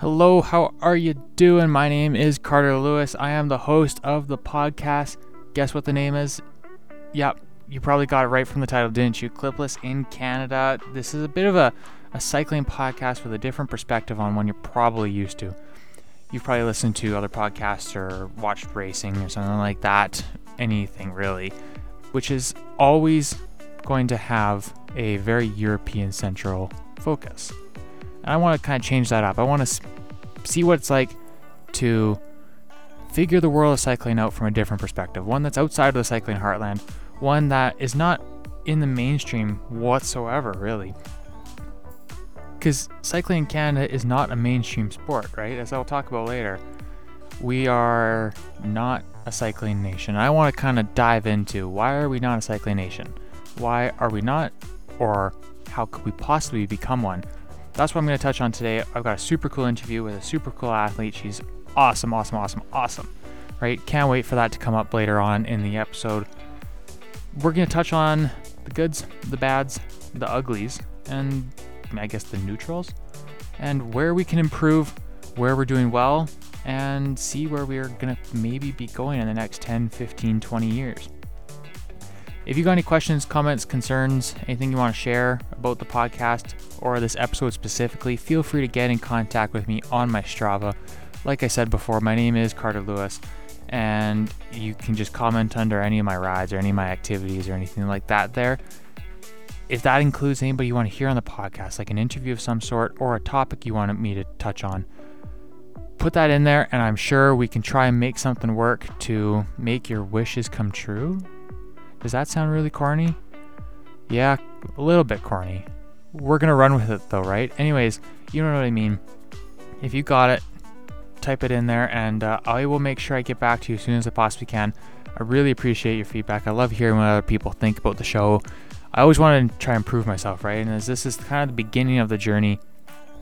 Hello, how are you doing? My name is Carter Lewis. I am the host of the podcast. Guess what the name is? Yep, you probably got it right from the title, didn't you? Clipless in Canada. This is a bit of a, a cycling podcast with a different perspective on one you're probably used to. You've probably listened to other podcasts or watched racing or something like that. Anything really, which is always going to have a very European central focus. And I want to kind of change that up. I want to see what it's like to figure the world of cycling out from a different perspective, one that's outside of the cycling heartland, one that is not in the mainstream whatsoever, really. Because cycling in Canada is not a mainstream sport, right? As I'll talk about later, we are not a cycling nation. I want to kind of dive into why are we not a cycling nation? Why are we not, or how could we possibly become one? That's what I'm going to touch on today. I've got a super cool interview with a super cool athlete. She's awesome, awesome, awesome, awesome. Right? Can't wait for that to come up later on in the episode. We're going to touch on the goods, the bads, the uglies, and I guess the neutrals, and where we can improve, where we're doing well, and see where we're going to maybe be going in the next 10, 15, 20 years. If you got any questions, comments, concerns, anything you want to share about the podcast or this episode specifically, feel free to get in contact with me on my Strava. Like I said before, my name is Carter Lewis, and you can just comment under any of my rides or any of my activities or anything like that there. If that includes anybody you want to hear on the podcast, like an interview of some sort or a topic you want me to touch on, put that in there, and I'm sure we can try and make something work to make your wishes come true. Does that sound really corny? Yeah, a little bit corny. We're gonna run with it though, right? Anyways, you know what I mean. If you got it, type it in there, and uh, I will make sure I get back to you as soon as I possibly can. I really appreciate your feedback. I love hearing what other people think about the show. I always want to try and improve myself, right? And as this is kind of the beginning of the journey,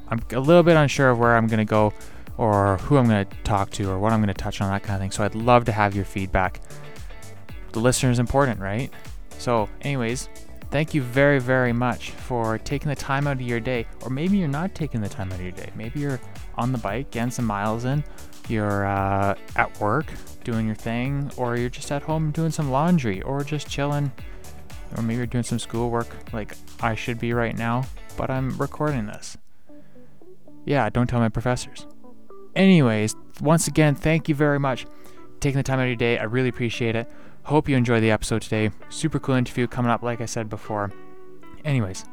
I'm a little bit unsure of where I'm gonna go, or who I'm gonna talk to, or what I'm gonna touch on, that kind of thing. So I'd love to have your feedback the listener is important, right? So, anyways, thank you very, very much for taking the time out of your day. Or maybe you're not taking the time out of your day. Maybe you're on the bike, getting some miles in. You're uh, at work doing your thing, or you're just at home doing some laundry, or just chilling, or maybe you're doing some schoolwork like I should be right now, but I'm recording this. Yeah, don't tell my professors. Anyways, once again, thank you very much taking the time out of your day. I really appreciate it. Hope you enjoy the episode today. Super cool interview coming up, like I said before. Anyways,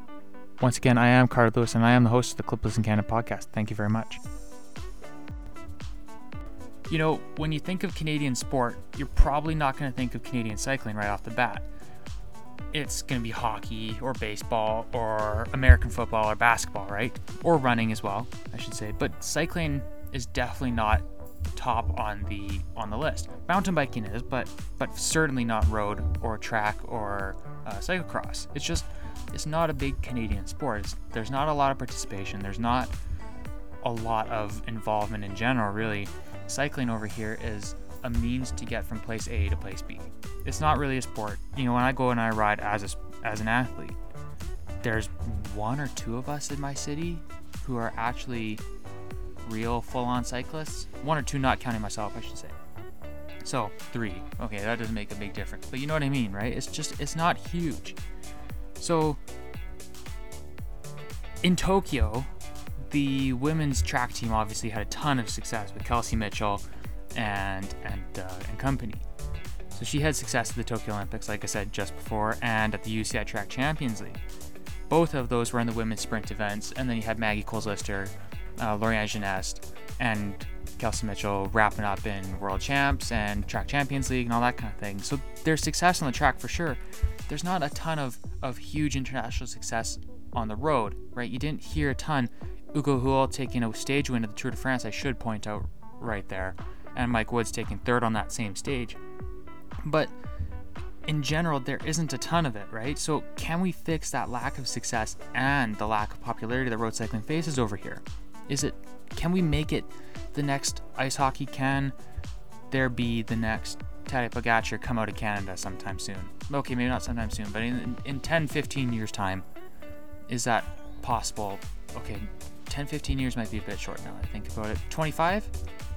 once again, I am Carter Lewis, and I am the host of the Clipless in Canada podcast. Thank you very much. You know, when you think of Canadian sport, you're probably not going to think of Canadian cycling right off the bat. It's going to be hockey or baseball or American football or basketball, right? Or running as well, I should say. But cycling is definitely not top on the on the list. Mountain biking is, but but certainly not road or track or uh, cyclocross. It's just it's not a big Canadian sport. It's, there's not a lot of participation. There's not a lot of involvement in general. Really, cycling over here is a means to get from place A to place B. It's not really a sport. You know, when I go and I ride as a, as an athlete, there's one or two of us in my city who are actually real full on cyclists. One or two, not counting myself, I should say. So, three. Okay, that doesn't make a big difference. But you know what I mean, right? It's just, it's not huge. So, in Tokyo, the women's track team obviously had a ton of success with Kelsey Mitchell and and uh, and company. So she had success at the Tokyo Olympics, like I said just before, and at the UCI Track Champions League. Both of those were in the women's sprint events, and then you had Maggie Coles-Lyster uh, Lauriane Genest, and Kelsey Mitchell wrapping up in World Champs and Track Champions League and all that kind of thing. So there's success on the track for sure. There's not a ton of, of huge international success on the road, right? You didn't hear a ton. Hugo Houle taking a stage win at the Tour de France, I should point out right there, and Mike Woods taking third on that same stage. But in general, there isn't a ton of it, right? So, can we fix that lack of success and the lack of popularity that road cycling faces over here? Is it can we make it the next ice hockey? Can there be the next Tadej Pogacar come out of Canada sometime soon? Okay, maybe not sometime soon, but in, in 10, 15 years' time, is that possible? okay, 10, 15 years might be a bit short now. I think about it. 25?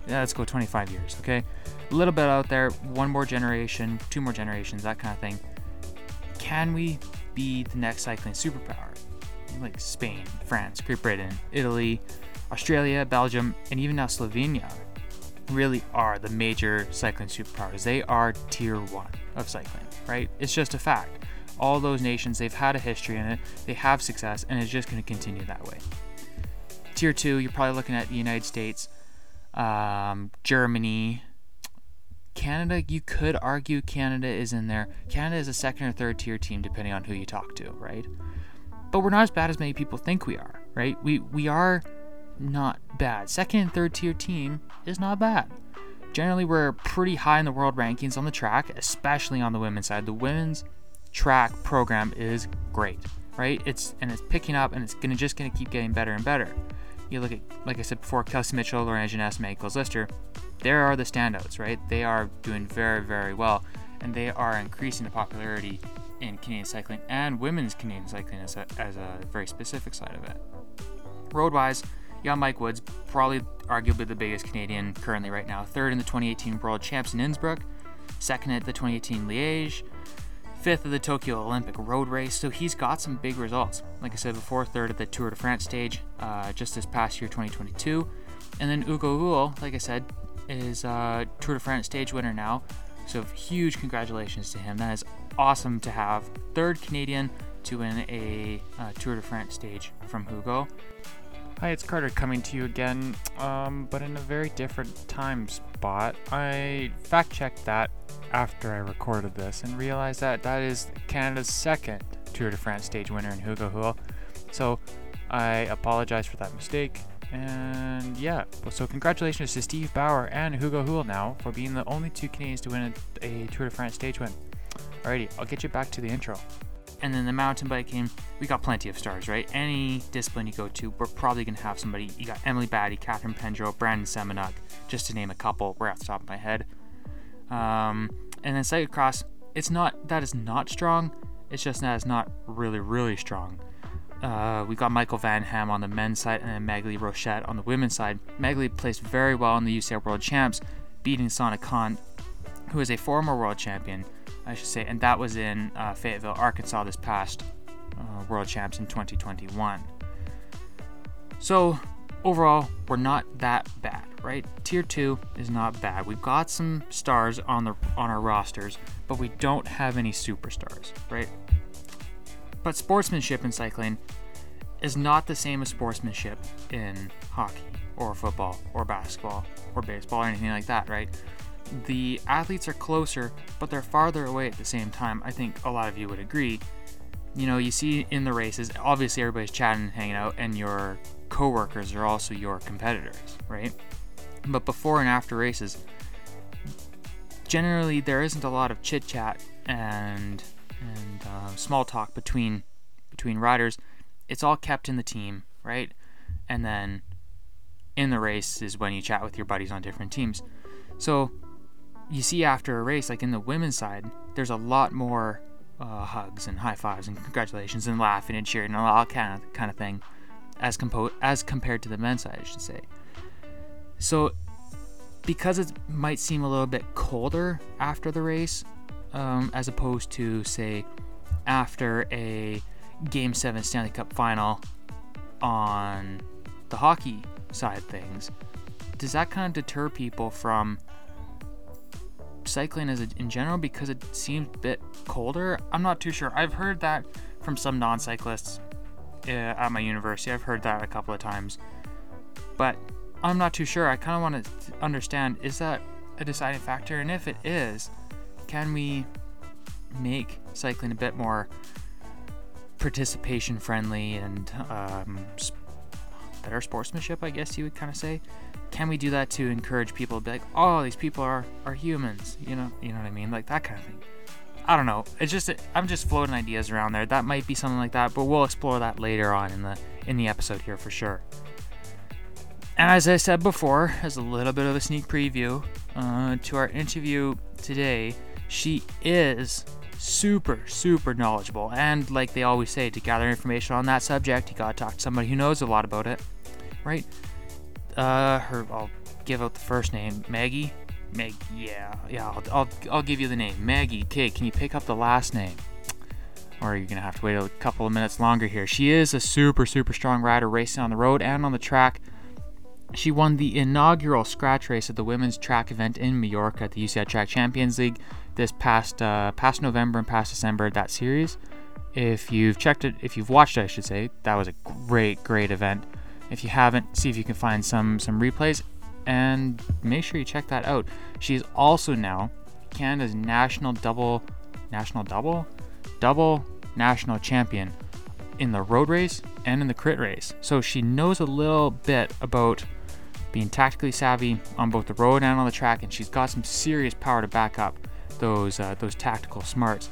Yeah, let's go 25 years, okay? A little bit out there, one more generation, two more generations, that kind of thing. Can we be the next cycling superpower? Like Spain, France, Great Britain, Italy, Australia, Belgium, and even now Slovenia really are the major cycling superpowers. They are tier one of cycling, right? It's just a fact. All those nations, they've had a history in it, they have success, and it's just going to continue that way. Tier two, you're probably looking at the United States, um, Germany, Canada. You could argue Canada is in there. Canada is a second or third tier team, depending on who you talk to, right? But we're not as bad as many people think we are, right? We we are not bad. Second and third tier team is not bad. Generally, we're pretty high in the world rankings on the track, especially on the women's side. The women's track program is great, right? It's and it's picking up, and it's gonna just gonna keep getting better and better. You look at, like I said before, Kelsey Mitchell, Lauriane Genest, Meg Lister. There are the standouts, right? They are doing very, very well, and they are increasing the popularity in Canadian cycling and women's Canadian cycling as a, as a very specific side of it. Road wise, yeah, Mike Woods, probably arguably the biggest Canadian currently right now. Third in the 2018 World Champs in Innsbruck, second at the 2018 Liège, fifth at the Tokyo Olympic Road Race. So he's got some big results. Like I said before, third at the Tour de France stage uh, just this past year, 2022. And then Hugo Houle, like I said, is uh, Tour de France stage winner now. So huge congratulations to him. That is awesome to have. Third Canadian to win a uh, Tour de France stage from Hugo. Hi, it's Carter coming to you again, um, but in a very different time spot. I fact checked that after I recorded this and realized that that is Canada's second Tour de France stage winner in Hugo Houle. So I apologize for that mistake. And yeah, so congratulations to Steve Bauer and Hugo Houle now for being the only two Canadians to win a, a Tour de France stage win. Alrighty, I'll get you back to the intro. And then the mountain biking, we got plenty of stars, right? Any discipline you go to, we're probably going to have somebody. You got Emily Batty, Catharine Pendrel, Brandon Semenuk, just to name a couple right off the top of my head. Um, and then cyclocross, it's not, that is not strong. It's just that it's not really, really strong. Uh, we got Michael Van Ham on the men's side and then Maghalie Rochette on the women's side. Maghalie placed very well in the UCI World Champs, beating Sanne Cant, who is a former world champion I should say, and that was in uh, Fayetteville, Arkansas, this past uh, World Champs in 2021. So overall, we're not that bad, right? Tier two is not bad. We've got some stars on the on our rosters, but we don't have any superstars, right? But sportsmanship in cycling is not the same as sportsmanship in hockey or football or basketball or baseball or anything like that, right? The athletes are closer, but they're farther away at the same time. I think a lot of you would agree. You know, you see in the races, obviously everybody's chatting and hanging out, and your coworkers are also your competitors, right? But before and after races, generally there isn't a lot of chit chat and and uh, small talk between between riders. It's all kept in the team, right? And then in the race is when you chat with your buddies on different teams. So you see after a race, like in the women's side, there's a lot more uh, hugs and high fives and congratulations and laughing and cheering and all kind of kind of thing, as compo- as compared to the men's side, I should say. So, because it might seem a little bit colder after the race, um, as opposed to say after a Game Seven Stanley Cup final on the hockey side of things, does that kind of deter people from cycling as a, in general because it seems a bit colder. I'm not too sure. I've heard that from some non-cyclists uh, at my university. I've heard that a couple of times, but I'm not too sure. I kind of want to understand: is that a deciding factor? And if it is, can we make cycling a bit more participation friendly and um, better sportsmanship? I guess you would kind of say can we do that to encourage people to be like, oh, these people are are humans, you know, you know what I mean, like that kind of thing. I don't know. It's just I'm just floating ideas around there. That might be something like that, but we'll explore that later on in the in the episode here for sure. And as I said before, as a little bit of a sneak preview uh, to our interview today, she is super, super knowledgeable. And like they always say, to gather information on that subject, you gotta talk to somebody who knows a lot about it, right? Uh, her, I'll give out the first name, Maggie. Meg, yeah, yeah, I'll, I'll, I'll give you the name, Maggie. Okay, can you pick up the last name? Or you're gonna have to wait a couple of minutes longer here. She is a super, super strong rider, racing on the road and on the track. She won the inaugural scratch race at the women's track event in Mallorca at the UCI Track Champions League this past uh, past November and past December. That series, if you've checked it, if you've watched it, I should say, that was a great, great event. If you haven't, see if you can find some some replays and make sure you check that out. She is also now Canada's national double national double double national champion in the road race and in the crit race. So she knows a little bit about being tactically savvy on both the road and on the track, and she's got some serious power to back up those uh, those tactical smarts.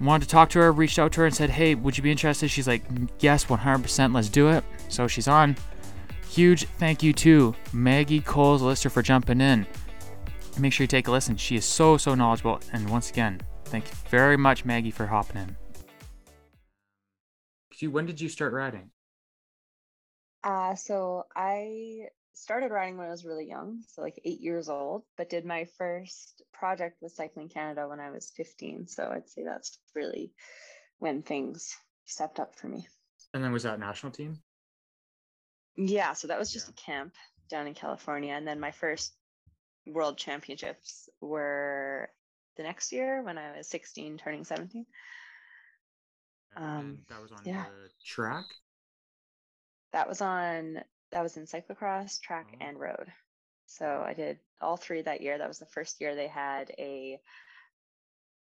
Wanted to talk to her, reached out to her and said, "Hey, would you be interested?" She's like, "Yes, 100%. Let's do it." So she's on. Huge thank you to Maggie Coles-Lyster for jumping in. Make sure you take a listen. She is so, so knowledgeable. And once again, thank you very much, Maggie, for hopping in. When did you start riding? Uh, so I started riding when I was really young, so like eight years old, but did my first project with Cycling Canada when I was 15. So I'd say that's really when things stepped up for me. And then was that national team? Yeah, so that was just yeah. a camp down in California. And then my first world championships were the next year when I was 16, turning 17. Um, that was on yeah. the track? That was on, that was in cyclocross, track, oh. and road. So I did all three that year. That was the first year they had a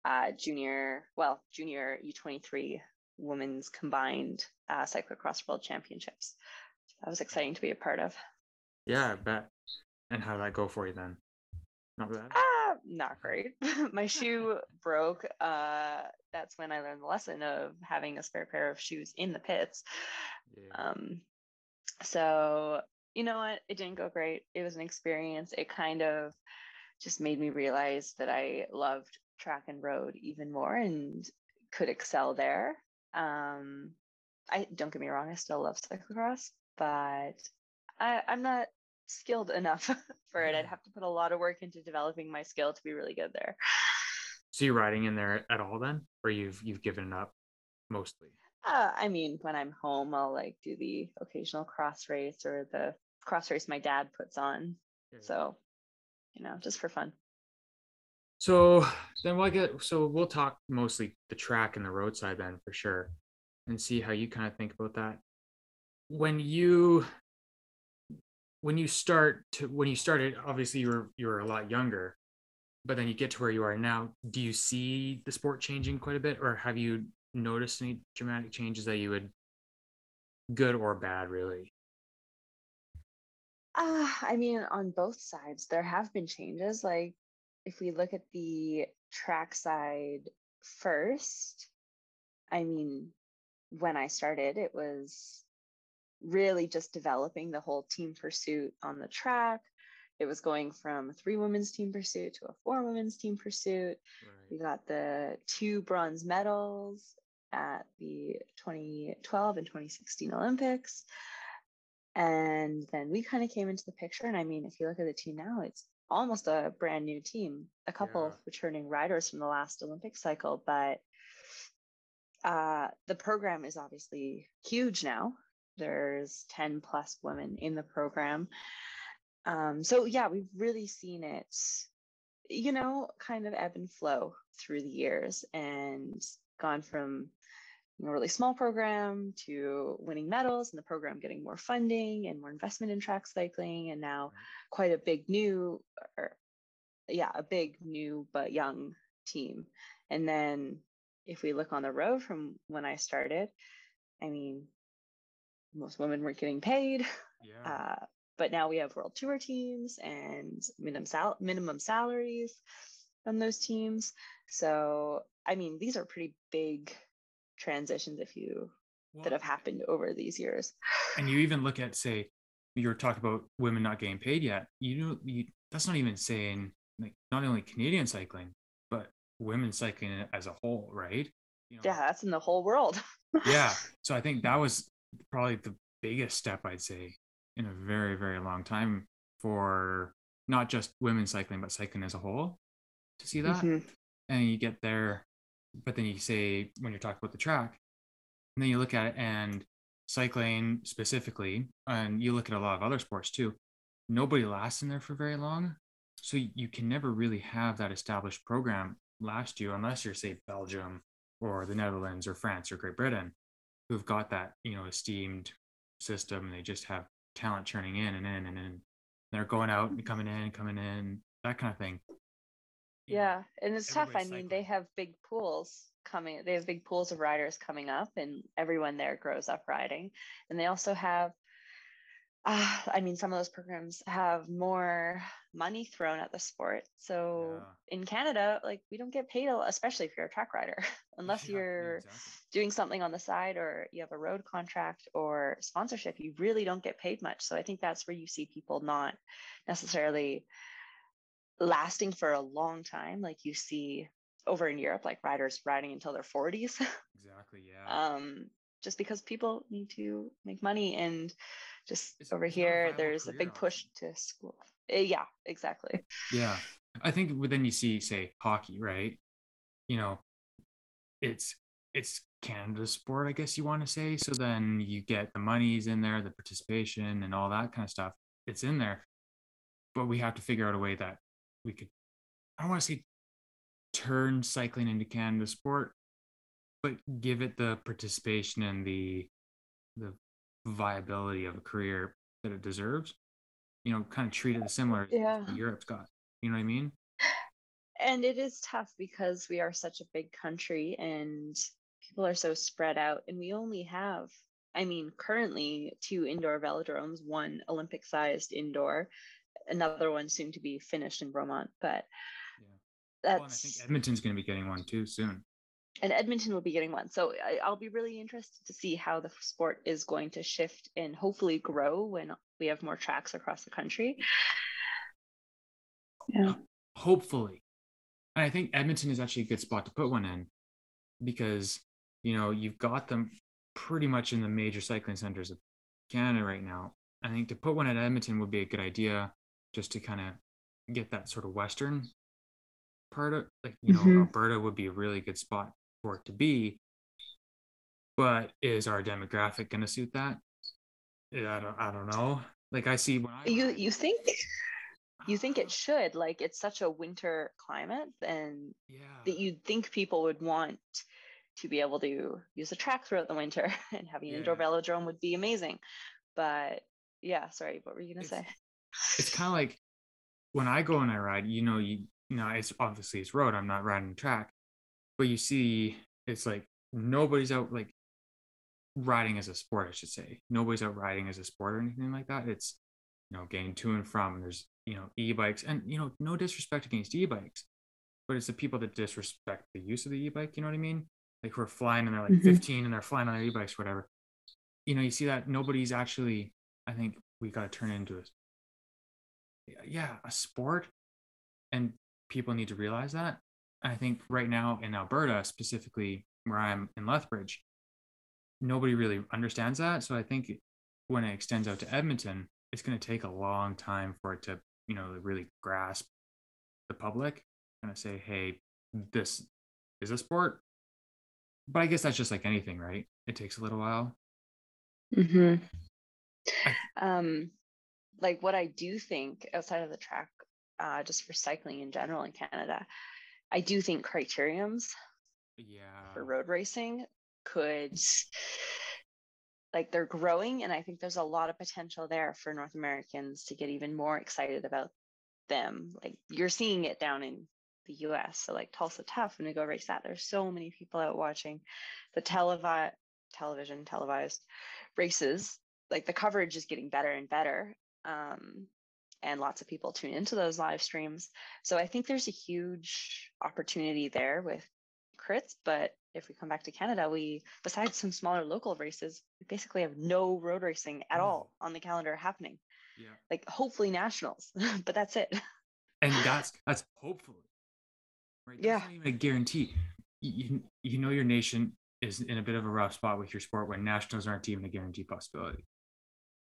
uh, junior, well, junior U23 women's combined uh, cyclocross world championships that was exciting to be a part of. Yeah, I bet. And how did that go for you then? Not bad. Uh, not great. My shoe broke. Uh, that's when I learned the lesson of having a spare pair of shoes in the pits. Yeah. Um, so you know what? It didn't go great. It was an experience. It kind of just made me realize that I loved track and road even more and could excel there. Um, I don't get me wrong, I still love cyclocross, but I, I'm not skilled enough for it. I'd have to put a lot of work into developing my skill to be really good there. So you're riding in there at all then, or you've you've given it up mostly? Uh, I mean, when I'm home, I'll like do the occasional cross race or the cross race my dad puts on. Yeah. So, you know, just for fun. So then we'll get so we'll talk mostly the track and the roadside then for sure, and see how you kind of think about that when you when you start to when you started obviously you were you were a lot younger but then you get to where you are now do you see the sport changing quite a bit or have you noticed any dramatic changes that you would good or bad really? Uh, i mean on both sides there have been changes like if we look at the track side first i mean when i started it was really just developing the whole team pursuit on the track. It was going from three women's team pursuit to a four women's team pursuit. Right. We got the two bronze medals at the 2012 and 2016 Olympics. And then we kind of came into the picture. And I mean, if you look at the team now, it's almost a brand new team, a couple yeah. of returning riders from the last Olympic cycle, but uh, the program is obviously huge now there's 10 plus women in the program. Um, so yeah, we've really seen it, you know, kind of ebb and flow through the years and gone from a really small program to winning medals and the program getting more funding and more investment in track cycling and now quite a big new or yeah a big new but young team and then if we look on the road from when i started i mean most women weren't getting paid. Yeah. Uh, but now we have world tour teams and minimum sal- minimum salaries on those teams. So I mean, these are pretty big transitions if you well, that have happened over these years. And you even look at say you were talking about women not getting paid yet. You know, you, that's not even saying like not only Canadian cycling, but women's cycling as a whole, right? You know, yeah, that's in the whole world. yeah. So I think that was probably the biggest step I'd say in a very, very long time for not just women's cycling, but cycling as a whole to see that. Mm-hmm. And you get there, but then you say, when you're talking about the track, and then you look at it and cycling specifically, and you look at a lot of other sports too, nobody lasts in there for very long. So you can never really have that established program last you unless you're, say, Belgium or the Netherlands or France or Great Britain, who've got that, you know, esteemed system and they just have talent churning in and in and in. They're going out and coming in, coming in, that kind of thing. yeah, and it's tough. I mean, they have big pools coming. They have big pools of riders coming up, and everyone there grows up riding. And they also have uh, I mean, some of those programs have more money thrown at the sport. So yeah. in Canada, like we don't get paid, especially if you're a track rider, unless yeah, you're exactly. doing something on the side or you have a road contract or sponsorship. You really don't get paid much. So I think that's where you see people not necessarily lasting for a long time, like you see over in Europe, like riders riding until their 40s. Exactly. Yeah. um, just because people need to make money and just it's, over here there's a big push to school. Uh, yeah exactly. Yeah. I think then you see say hockey right? You know it's it's canada's sport i guess you want to say. So then you get the monies in there the participation and all that kind of stuff it's in there. But we have to figure out a way that we could i don't want to say turn cycling into canada's sport but give it the participation and the the viability of a career that it deserves. You know, kind of treat it similar yeah. Europe's got. You know what I mean? And it is tough because we are such a big country and people are so spread out and we only have I mean, currently two indoor velodromes, one Olympic sized indoor, another one soon to be finished in Bromont. But yeah. that's well, I think Edmonton's going to be getting one too soon and Edmonton will be getting one. So I, will be really interested to see how the sport is going to shift and hopefully grow when we have more tracks across the country. Yeah. Hopefully. And I think Edmonton is actually a good spot to put one in because, you know, you've got them pretty much in the major cycling centers of Canada right now. I think to put one at Edmonton would be a good idea just to kind of get that sort of Western part of like, you know, mm-hmm. Alberta would be a really good spot for it to be. But is our demographic going to suit that? I don't, I don't know. Like I see when I you you think you think it should like it's such a winter climate and yeah. that you'd think people would want to be able to use a track throughout the winter and having an yeah. indoor velodrome would be amazing but yeah sorry what were you gonna it's, say it's kind of like when i go and i ride you know you, you know it's obviously it's road i'm not riding track but you see it's like nobody's out like riding as a sport i should say. Nobody's out riding as a sport or anything like that. It's you know getting to and from there's you know e-bikes and you know no disrespect against e-bikes but it's the people that disrespect the use of the e-bike you know what i mean? Like who are flying and they're like mm-hmm. 15 and they're flying on their e-bikes whatever. You know you see that nobody's actually i think we got to turn it into a yeah a sport and people need to realize that I think right now in Alberta, specifically where I'm in Lethbridge, nobody really understands that. So I think when it extends out to Edmonton, it's going to take a long time for it to, you know, really grasp the public and say, hey, this is a sport. But I guess that's just like anything, right? It takes a little while. Hmm. Um, like what I do think outside of the track, uh, just for cycling in general in Canada, I do think criteriums yeah. for road racing could like they're growing and I think there's a lot of potential there for North Americans to get even more excited about them. Like you're seeing it down in the US. So like Tulsa Tough when we go race that, there's so many people out watching the televi- television televised races. Like the coverage is getting better and better. Um, and lots of people tune into those live streams. So I think there's a huge opportunity there with crits. But if we come back to Canada, we, besides some smaller local races, we basically have no road racing at mm. all on the calendar happening. Yeah. Like hopefully nationals, but that's it. And that's, that's hopefully. right? Yeah. That's not even a guarantee. You, you know your nation is in a bit of a rough spot with your sport when nationals aren't even a guaranteed possibility.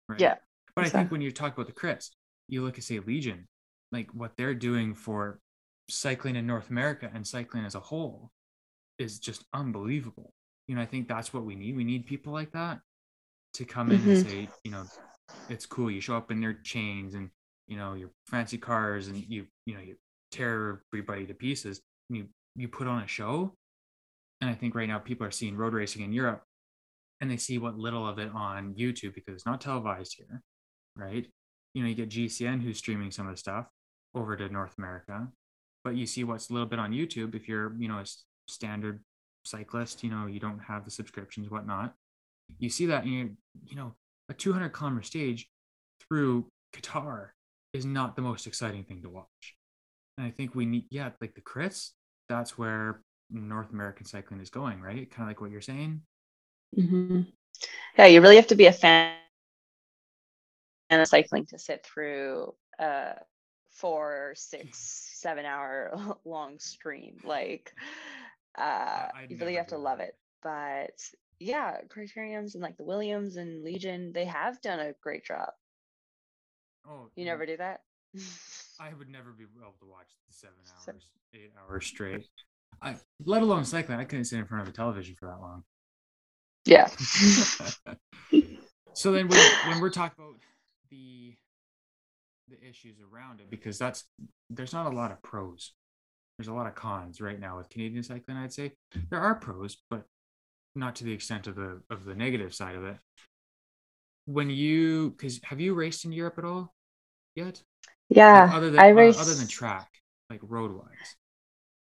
Right. Yeah. But I think when you talk about the Crits, you look at say Legion, like what they're doing for cycling in North America and cycling as a whole is just unbelievable. You know, I think that's what we need. We need people like that to come in and Mhm. say, you know, it's cool. You show up in their chains and you know your fancy cars, and you you know you tear everybody to pieces. And you you put on a show, and I think right now people are seeing road racing in Europe, and they see what little of it on YouTube because it's not televised here, right? You know, you get GCN who's streaming some of the stuff over to North America, but you see what's a little bit on YouTube if you're you know a standard cyclist, you know, you don't have the subscriptions, whatnot. You see that, and you you know, a 200 kilometer stage through Qatar is not the most exciting thing to watch. And I think we need, yeah, like the crits, that's where North American cycling is going, right? Kind of like what you're saying. hmm Yeah, you really have to be a fan of cycling to sit through a four, six, seven hour long stream. Like, uh, you really have to love that. it. But yeah, Criteriums and like the Williams and Legion, they have done a great job. Oh, You mm, never do that? I would never be able to watch the seven Se- hours, eight hours straight. I, let alone cycling. I couldn't sit in front of a television for that long. yeah. so then when, when we're talking about the the issues around it because that's there's not a lot of pros there's a lot of cons right now with canadian cycling i'd say there are pros but not to the extent of the of the negative side of it when you because have you raced in europe at all yet Yeah. like other than I uh, raced, other than track like road wise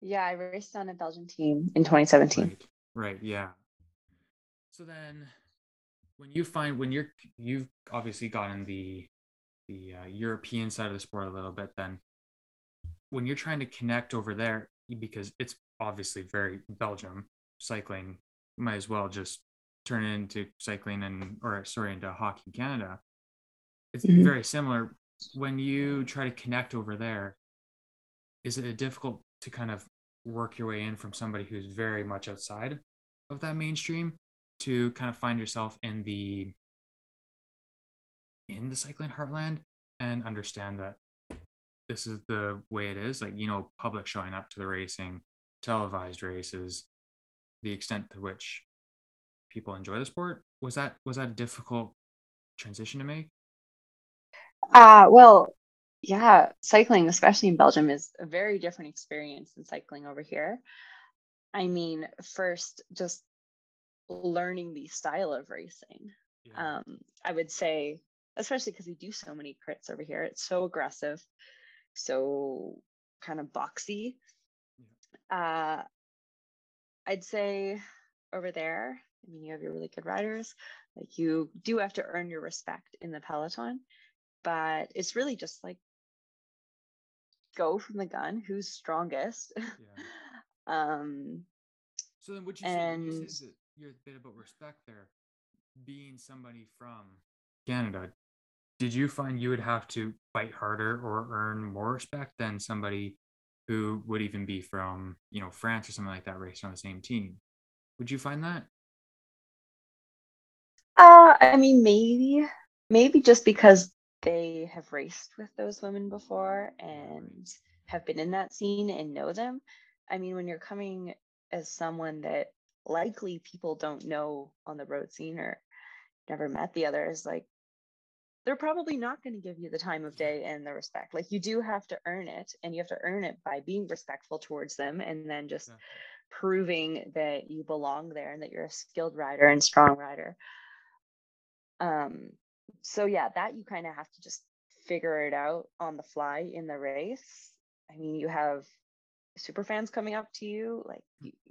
yeah, I raced on a Belgian team in 2017. Right. Right. Yeah. So then, when you find when you're you've obviously gotten the the uh, European side of the sport a little bit, then when you're trying to connect over there, because it's obviously very Belgium cycling, might as well just turn it into cycling and or sorry into hockey in Canada. It's Mhm. very similar. When you try to connect over there, is it difficult to kind of work your way in from somebody who's very much outside of that mainstream to kind of find yourself in the in the cycling heartland and understand that this is the way it is like you know public showing up to the racing televised races the extent to which people enjoy the sport was that was that a difficult transition to make Uh, well, yeah, cycling, especially in Belgium, is a very different experience than cycling over here. I mean, first, just learning the style of racing. yeah Um, I would say, especially because we do so many crits over here, it's so aggressive, so kind of boxy. Uh, I'd say over there, I mean, you have your really good riders. Like you do have to earn your respect in the peloton, but it's really just like go from the gun, who's strongest. yeah um, So then, would you say and said that you're a bit about respect there, being somebody from Canada, did you find you would have to fight harder or earn more respect than somebody who would even be from, you know, France or something like that, racing on the same team? Would you find that? uh, I mean, maybe, maybe just because they have raced with those women before and have been in that scene and know them. I mean, when you're coming as someone that likely people don't know on the road scene or never met the others, like they're probably not going to give you the time of day and the respect. Like you do have to earn it, and you have to earn it by being respectful towards them and then just Yeah. proving that you belong there and that you're a skilled rider and strong rider. Um, so yeah, that you kind of have to just figure it out on the fly in the race. I mean, you have super fans coming up to you, like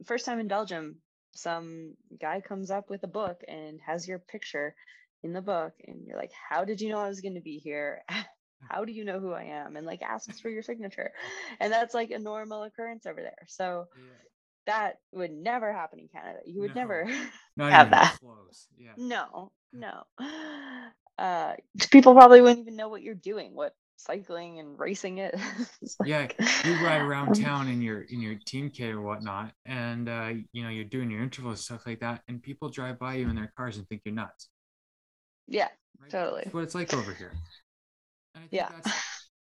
first time in Belgium, some guy comes up with a book and has your picture in the book, and you're like, "How did you know I was going to be here? How do you know who I am?" And like asks for your signature, and that's like a normal occurrence over there. So Yeah. that would never happen in Canada. You would never Not have that. close. Yeah. No, no. Uh, people probably wouldn't even know what you're doing. What cycling and racing it. like, yeah, you ride around um, town in your in your team kit or whatnot, and uh, you know you're doing your intervals stuff like that, and people drive by you in their cars and think you're nuts. Yeah, right? totally. That's what it's like over here. yeah.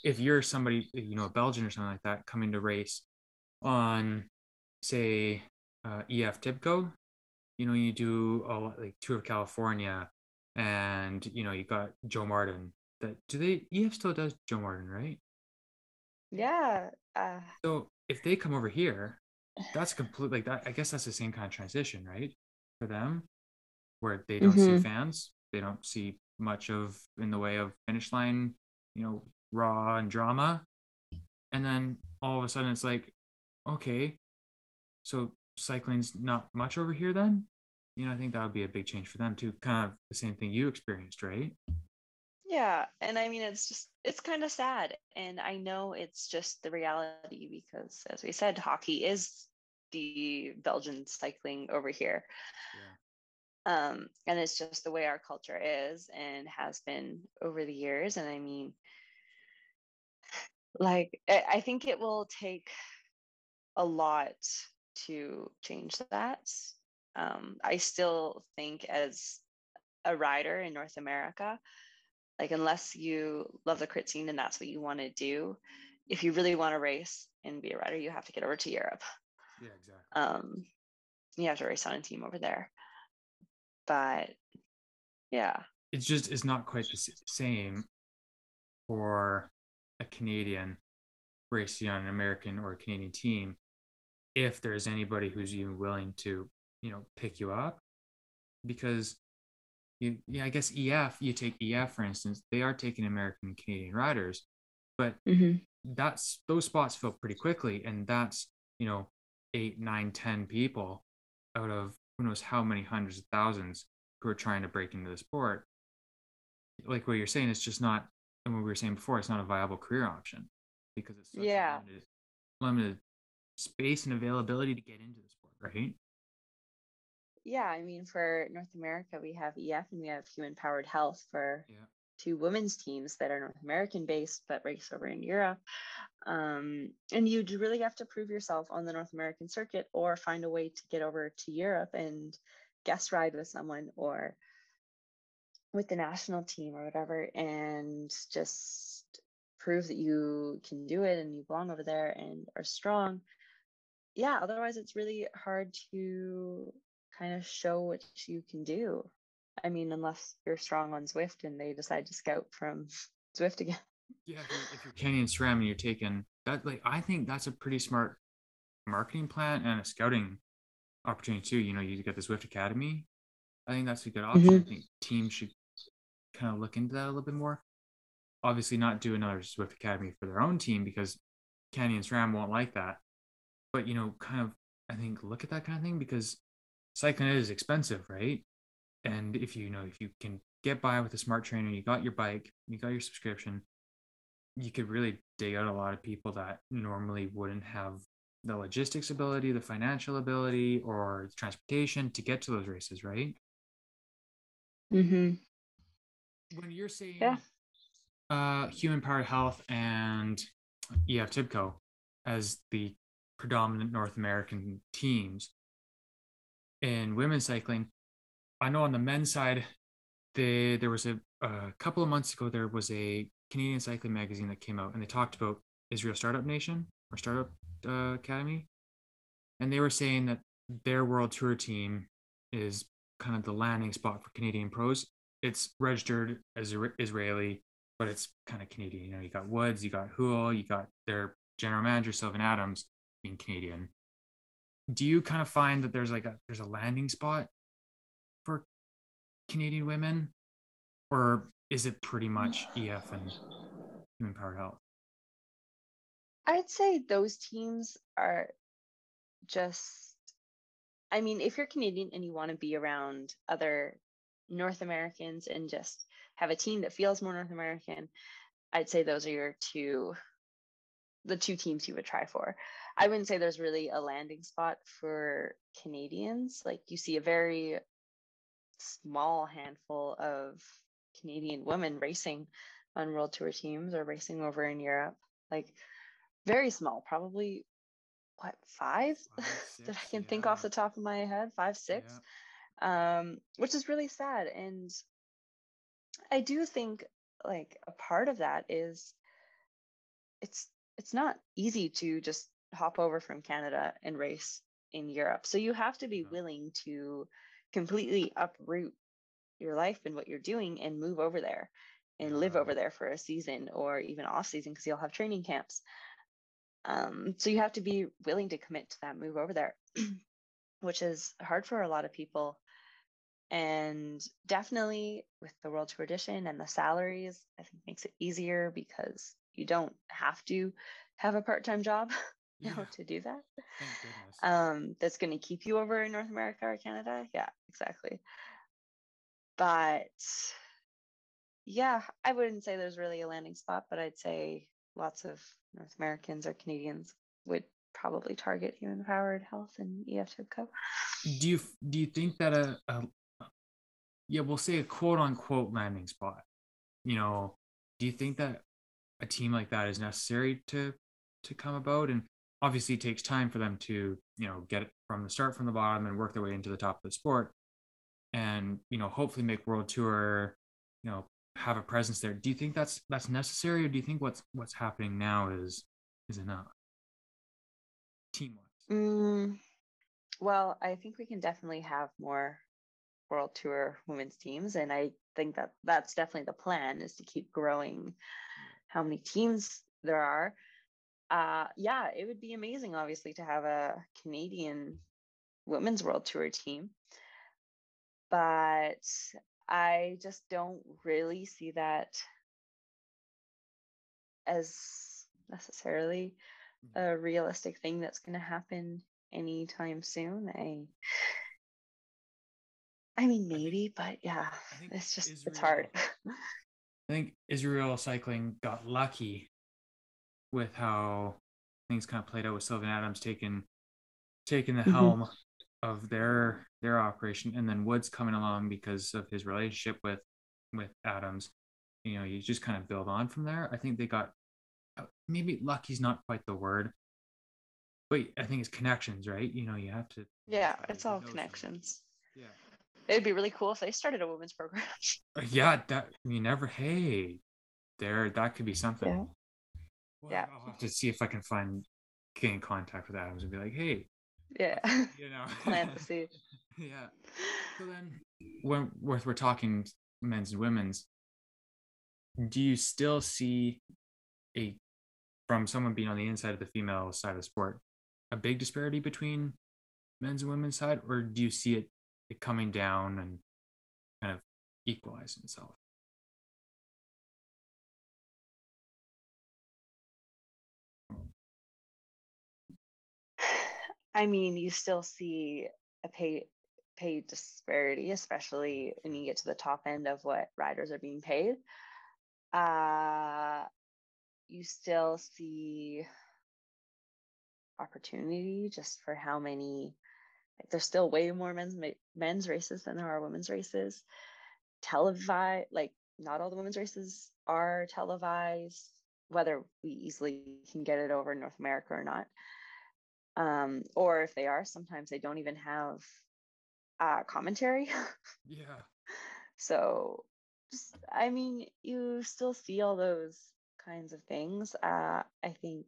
if you're somebody, you know, a Belgian or something like that, coming to race on, say, uh, EF Tibco, you know, you do a like tour of California, and you know, you got Joe Martin. That do they EF still does Joe Martin, right? Yeah. Uh... So if they come over here, that's complete like that. I guess that's the same kind of transition, right? For them, where they don't mm-hmm. see fans, they don't see much of in the way of finish line, you know, raw and drama. And then all of a sudden it's like, okay, so cycling's not much over here then? You know, I think that would be a big change for them too. Kind of the same thing you experienced, right? Yeah. And I mean, it's just, it's kind of sad. And I know it's just the reality because, as we said, hockey is the Belgian cycling over here. Yeah. Um, and it's just the way our culture is and has been over the years. And I mean, like, I think it will take a lot to change that. Um, I still think, as a rider in North America, like unless you love the crit scene and that's what you want to do, if you really want to race and be a rider, you have to get over to Europe. Yeah, exactly. Um, you have to race on a team over there. But yeah, it's just it's not quite the same for a Canadian racing on an American or a Canadian team if there's anybody who's even willing to you know pick you up because you yeah i guess ef you take ef for instance they are taking american canadian riders but mm-hmm. that's those spots fill pretty quickly and that's you know eight nine ten people out of who knows how many hundreds of thousands who are trying to break into the sport like what you're saying it's just not and what we were saying before it's not a viable career option because it's yeah limited, limited space and availability to get into the sport, right? Yeah, I mean, for North America, we have EF and we have Human Powered Health for yeah. two women's teams that are North American based but race over in Europe. Um, and you really have to prove yourself on the North American circuit or find a way to get over to Europe and guest ride with someone or with the national team or whatever and just prove that you can do it and you belong over there and are strong yeah, otherwise it's really hard to kind of show what you can do. I mean, unless you're strong on Zwift and they decide to scout from Zwift again. Yeah, if you're, if you're Canyon SRAM and you're taking that, like I think that's a pretty smart marketing plan and a scouting opportunity too. You know, you got the Zwift Academy. I think that's a good option. Mm-hmm. I think teams should kind of look into that a little bit more. Obviously, not do another Zwift Academy for their own team because Canyon SRAM won't like that but you know, kind of I think look at that kind of thing because cycling is expensive, right? And if you know if you can get by with a smart trainer, you got your bike, you got your subscription, you could really dig out a lot of people that normally wouldn't have the logistics ability, the financial ability, or transportation to get to those races, right? Mm-hmm. When you're saying yeah. uh, human powered health and EF Tibco as the predominant North American teams. In women's cycling, I know on the men's side, they, there was a, a couple of months ago, there was a Canadian cycling magazine that came out and they talked about Israel Startup Nation or Startup uh, Academy. And they were saying that their world tour team is kind of the landing spot for Canadian pros. It's registered as Israeli, but it's kind of Canadian. You know, you got Woods, you got Houle, you got their general manager, Sylvan Adams being Canadian, do you kind of find that there's like a there's a landing spot for Canadian women, or is it pretty much EF and Human Powered Health? I'd say those teams are just. I mean, if you're Canadian and you want to be around other North Americans and just have a team that feels more North American, I'd say those are your two the two teams you would try for. I wouldn't say there's really a landing spot for Canadians. Like you see a very small handful of Canadian women racing on World Tour teams or racing over in Europe. Like very small, probably what five, Five, that I six, can think off the top of my head, five, six, Yeah. um, which is really sad. And I do think like a part of that is it's it's not easy to just hop over from Canada and race in Europe. So you have to be willing to completely uproot your life and what you're doing and move over there and live over there for a season or even off season because you'll have training camps. Um, so you have to be willing to commit to that move over there, which is hard for a lot of people. And definitely with the World Tour Edition and the salaries, I think makes it easier because you don't have to have a part-time job you know, Yeah. to do that. Um, that's going to keep you over in North America or Canada. Yeah, exactly. But yeah, I wouldn't say there's really a landing spot, but I'd say lots of North Americans or Canadians would probably target human powered health and EF do you do you think that a, a yeah we'll say a quote unquote landing spot you know do you think that a team like that is necessary to to come about and obviously it takes time for them to you know get it from the start from the bottom and work their way into the top of the sport and you know hopefully make world tour you know have a presence there. Do you think that's that's necessary or do you think what's what's happening now is is enough? Team wise Mm, well, I think we can definitely have more World Tour women's teams, and I think that that's definitely the plan is to keep growing how many teams there are. Uh, yeah, it would be amazing, obviously, to have a Canadian women's World Tour team, but I just don't really see that as necessarily a realistic thing that's going to happen anytime soon. I I mean maybe, but yeah, it's just it's hard. I think Israel cycling got lucky with how things kind of played out with Sylvan Adams taking taking the Mhm. helm of their their operation and then Woods coming along because of his relationship with with Adams. You know, you just kind of build on from there. I think they got uh, maybe lucky's not quite the word. But I think it's connections, right? You know, you have to yeah, it's all connections. Yeah. It'd be really cool if they started a women's program. Uh, Yeah, that you never. Hey, there, that could be something. Yeah. Well, Yeah. I'll have to see if I can find get in contact with Adams and be like, hey, yeah. you know, Plant the seed. yeah. So then, when we're, we're talking men's and women's, do you still see a from someone being on the inside of the female side of the sport a big disparity between men's and women's side, or do you see it, it coming down and kind of equalizing itself? I mean, you still see a pay pay disparity, especially when you get to the top end of what riders are being paid. Uh, you still see opportunity just for how many. Like, there's still way more men's men's races than there are women's races. Televised, like not all the women's races are televised. Whether we easily can get it over in North America or not um, or if they are, sometimes they don't even have uh, commentary. Yeah. so, just, I mean, you still see all those kinds of things. Uh, I think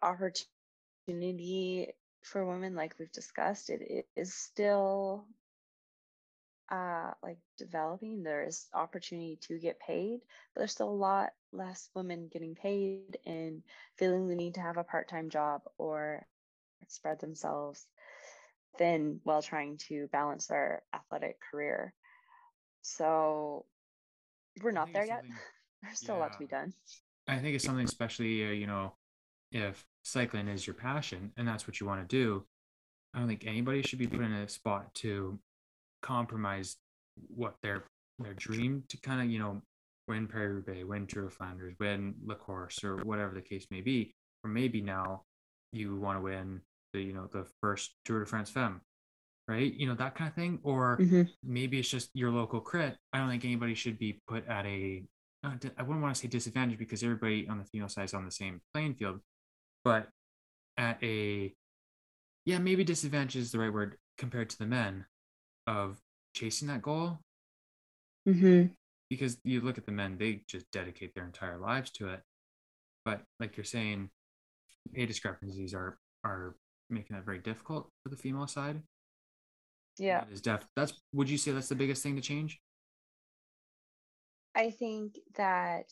opportunity for women, like we've discussed, it, it is still uh, like developing. There is opportunity to get paid, but there's still a lot less women getting paid and feeling the need to have a part-time job or spread themselves thin while trying to balance their athletic career. So we're not there yet. There's still a lot to be done. I think it's something especially, uh, you know, if cycling is your passion and that's what you want to do, I don't think anybody should be put in a spot to compromise what their their dream to kind of, you know, win Paris Roubaix, win Tour of Flanders, win La Course, or whatever the case may be. Or maybe now you want to win the, you know, the first Tour de France Femme, right? You know, that kind of thing. Or Mhm. maybe it's just your local crit. I don't think anybody should be put at a uh, wouldn't want to say disadvantage because everybody on the female side is on the same playing field, but at a yeah, maybe disadvantage is the right word compared to the men of chasing that goal. Mm-hmm. Because you look at the men, they just dedicate their entire lives to it. But like you're saying, pay discrepancies are are making that very difficult for the female side. Yeah. That is def that's would you say that's the biggest thing to change? I think that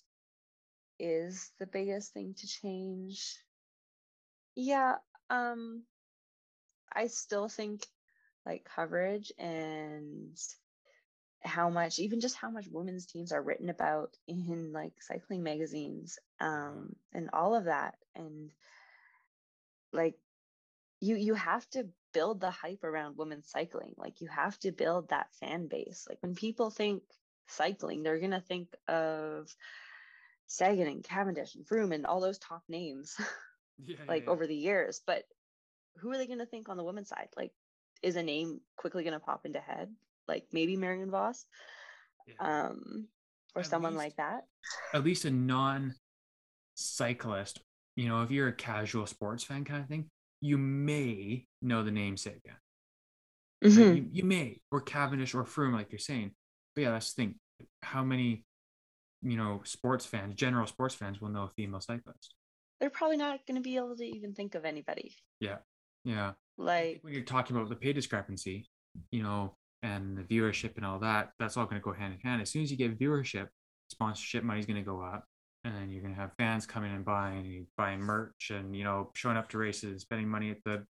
is the biggest thing to change. Yeah, um I still think like coverage and how much even just how much women's teams are written about in like cycling magazines um and all of that and like you you have to build the hype around women's cycling like you have to build that fan base like when people think cycling they're going to think of Sagan and Cavendish and Froome and all those top names Yeah, like yeah, over the years but who are they going to think on the women's side? Like is a name quickly going to pop into head like maybe Marianne Vos yeah. um or At someone least- like that At least a non cyclist, you know, if you're a casual sports fan kind of thing, you may know the name Sagan. Like, Mhm. you, you may, or Cavendish or Froome, like you're saying. But yeah, that's the thing. How many, you know, sports fans, general sports fans, will know a female cyclist? they're probably not going to be able to even think of anybody Yeah, yeah. Like you're talking about the pay discrepancy, you know, and the viewership and all that, that's all going to go hand in hand. As soon as you get viewership, sponsorship money is going to go up, and then you're going to have fans coming and buying, buying merch, and you know, showing up to races, spending money at the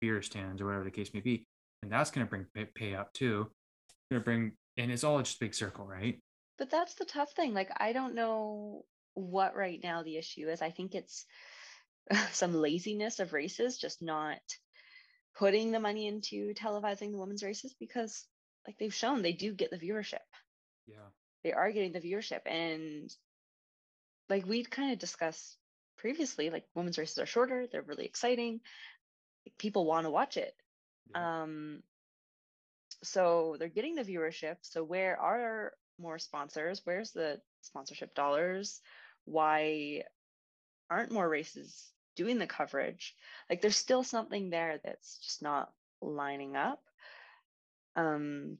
beer stands or whatever the case may be, and that's going to bring pay, pay up too. Going to bring, and it's all just a big circle, right? But that's the tough thing. Like, I don't know what right now the issue is. I think it's some laziness of races, just not putting the money into televising the women's races because, like, they've shown they do get the viewership. Yeah. They are getting the viewership. And, like, we'd kind of discussed previously, like, women's races are shorter, they're really exciting. Like, people want to watch it. yeah. Um, so they're getting the viewership. So where are more sponsors? Where's the sponsorship dollars? Why aren't more races doing the coverage? Like there's still something there that's just not lining up. Um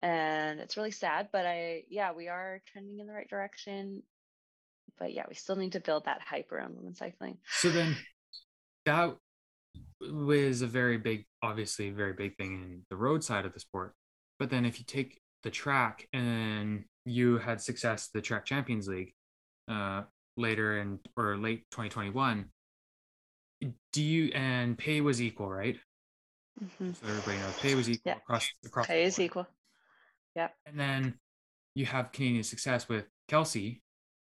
and it's really sad, but I yeah, we are trending in the right direction. But yeah, we still need to build that hype around women's cycling. So then that was a very big, obviously, a very big thing in the road side of the sport. But then if you take the track and you had success the track champions league uh later in or late 2021 do you and pay was equal right Mhm. so everybody knows pay was equal Yeah. across across the Pay is equal yeah and then you have Canadian success with Kelsey,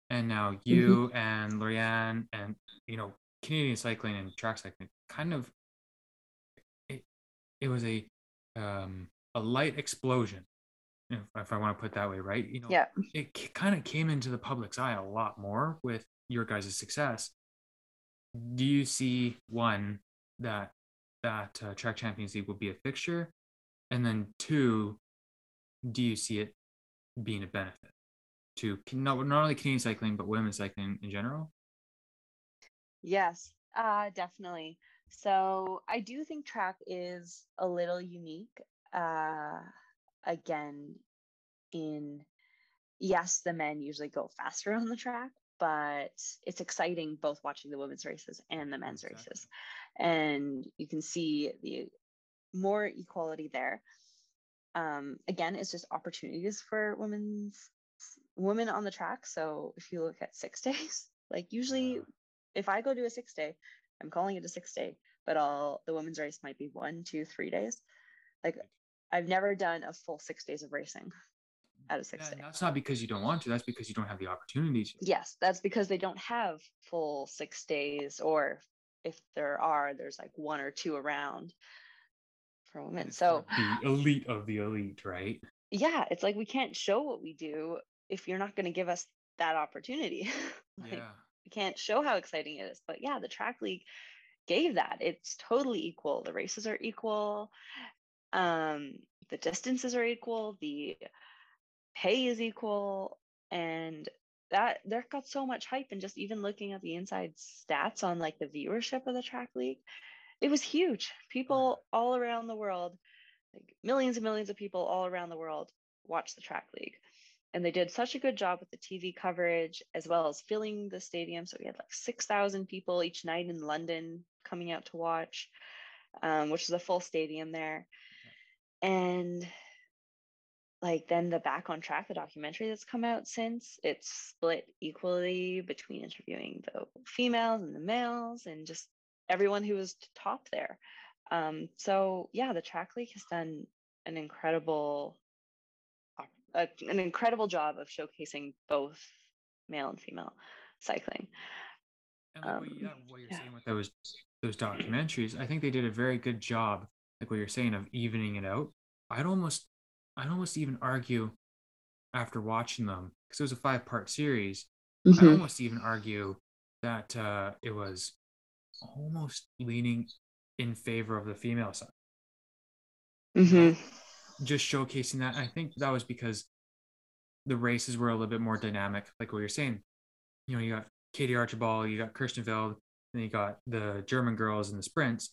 and now you and Lauriane, and you know Canadian cycling and track cycling. Kind of, it it was a um a light explosion, if, if I want to put that way, right? You know, Yeah. it kind of came into the public's eye a lot more with your guys' success. Do you see one that that uh, track champions league will be a fixture, and then two, do you see it being a benefit to not, not only Canadian cycling but women's cycling in general? Yes, uh, definitely. So I do think track is a little unique. Uh, again, in yes, the men usually go faster on the track, but it's exciting both watching the women's races and the men's Exactly. races. And you can see the more equality there. Um, again, it's just opportunities for women's women on the track. So if you look at six days, like usually Yeah. if I go to a six day, I'm calling it a six day, but all the women's race might be one, two, three days. Like I've never done a full six days of racing out of six Yeah, day. and that's not because you don't want to. That's because you don't have the opportunity to. Yes, that's because they don't have full six days, or if there are, there's like one or two around for women. it's So the elite of the elite, right? yeah, it's like we can't show what we do if you're not going to give us that opportunity. like, Yeah. we can't show how exciting it is. But yeah, the track league gave that. It's totally equal. The races are equal. Um, the distances are equal. The pay is equal. and that there got so much hype and just even looking at the inside stats on like the viewership of the track league it was huge people all around the world like millions and millions of people all around the world watch the track league and they did such a good job with the tv coverage as well as filling the stadium so we had like 6000 people each night in london coming out to watch um, which is a full stadium there and like then the back on track the documentary that's come out since it's split equally between interviewing the females and the males and just everyone who was top there um, so yeah the track league has done an incredible uh, an incredible job of showcasing both male and female cycling and um, what, um, what you're yeah. saying with those those documentaries i think they did a very good job like what you're saying of evening it out i'd almost I'd almost even argue after watching them because it was a five part series. Mm-hmm. I almost even argue that uh, it was almost leaning in favor of the female side. Mm-hmm. Just showcasing that. I think that was because the races were a little bit more dynamic, like what you're saying. You know, you got Katie Archibald, you got Kirsten Wild, and you got the German girls in the sprints.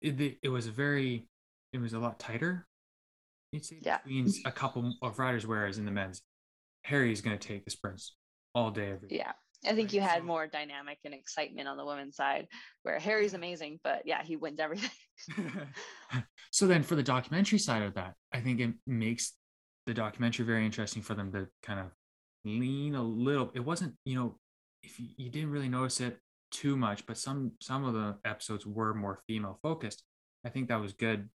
It, it was a very, it was a lot tighter You'd say yeah. between a couple of riders, whereas in the men's, Harrie's going to take the sprints all day, every. Yeah. I think you had more dynamic and excitement on the women's side, where Harrie's amazing, but yeah, he wins everything. so then, for the documentary side of that, I think it makes the documentary very interesting for them to kind of lean a little. It wasn't, you know, if you, you didn't really notice it too much, but some some of the episodes were more female focused. I think that was good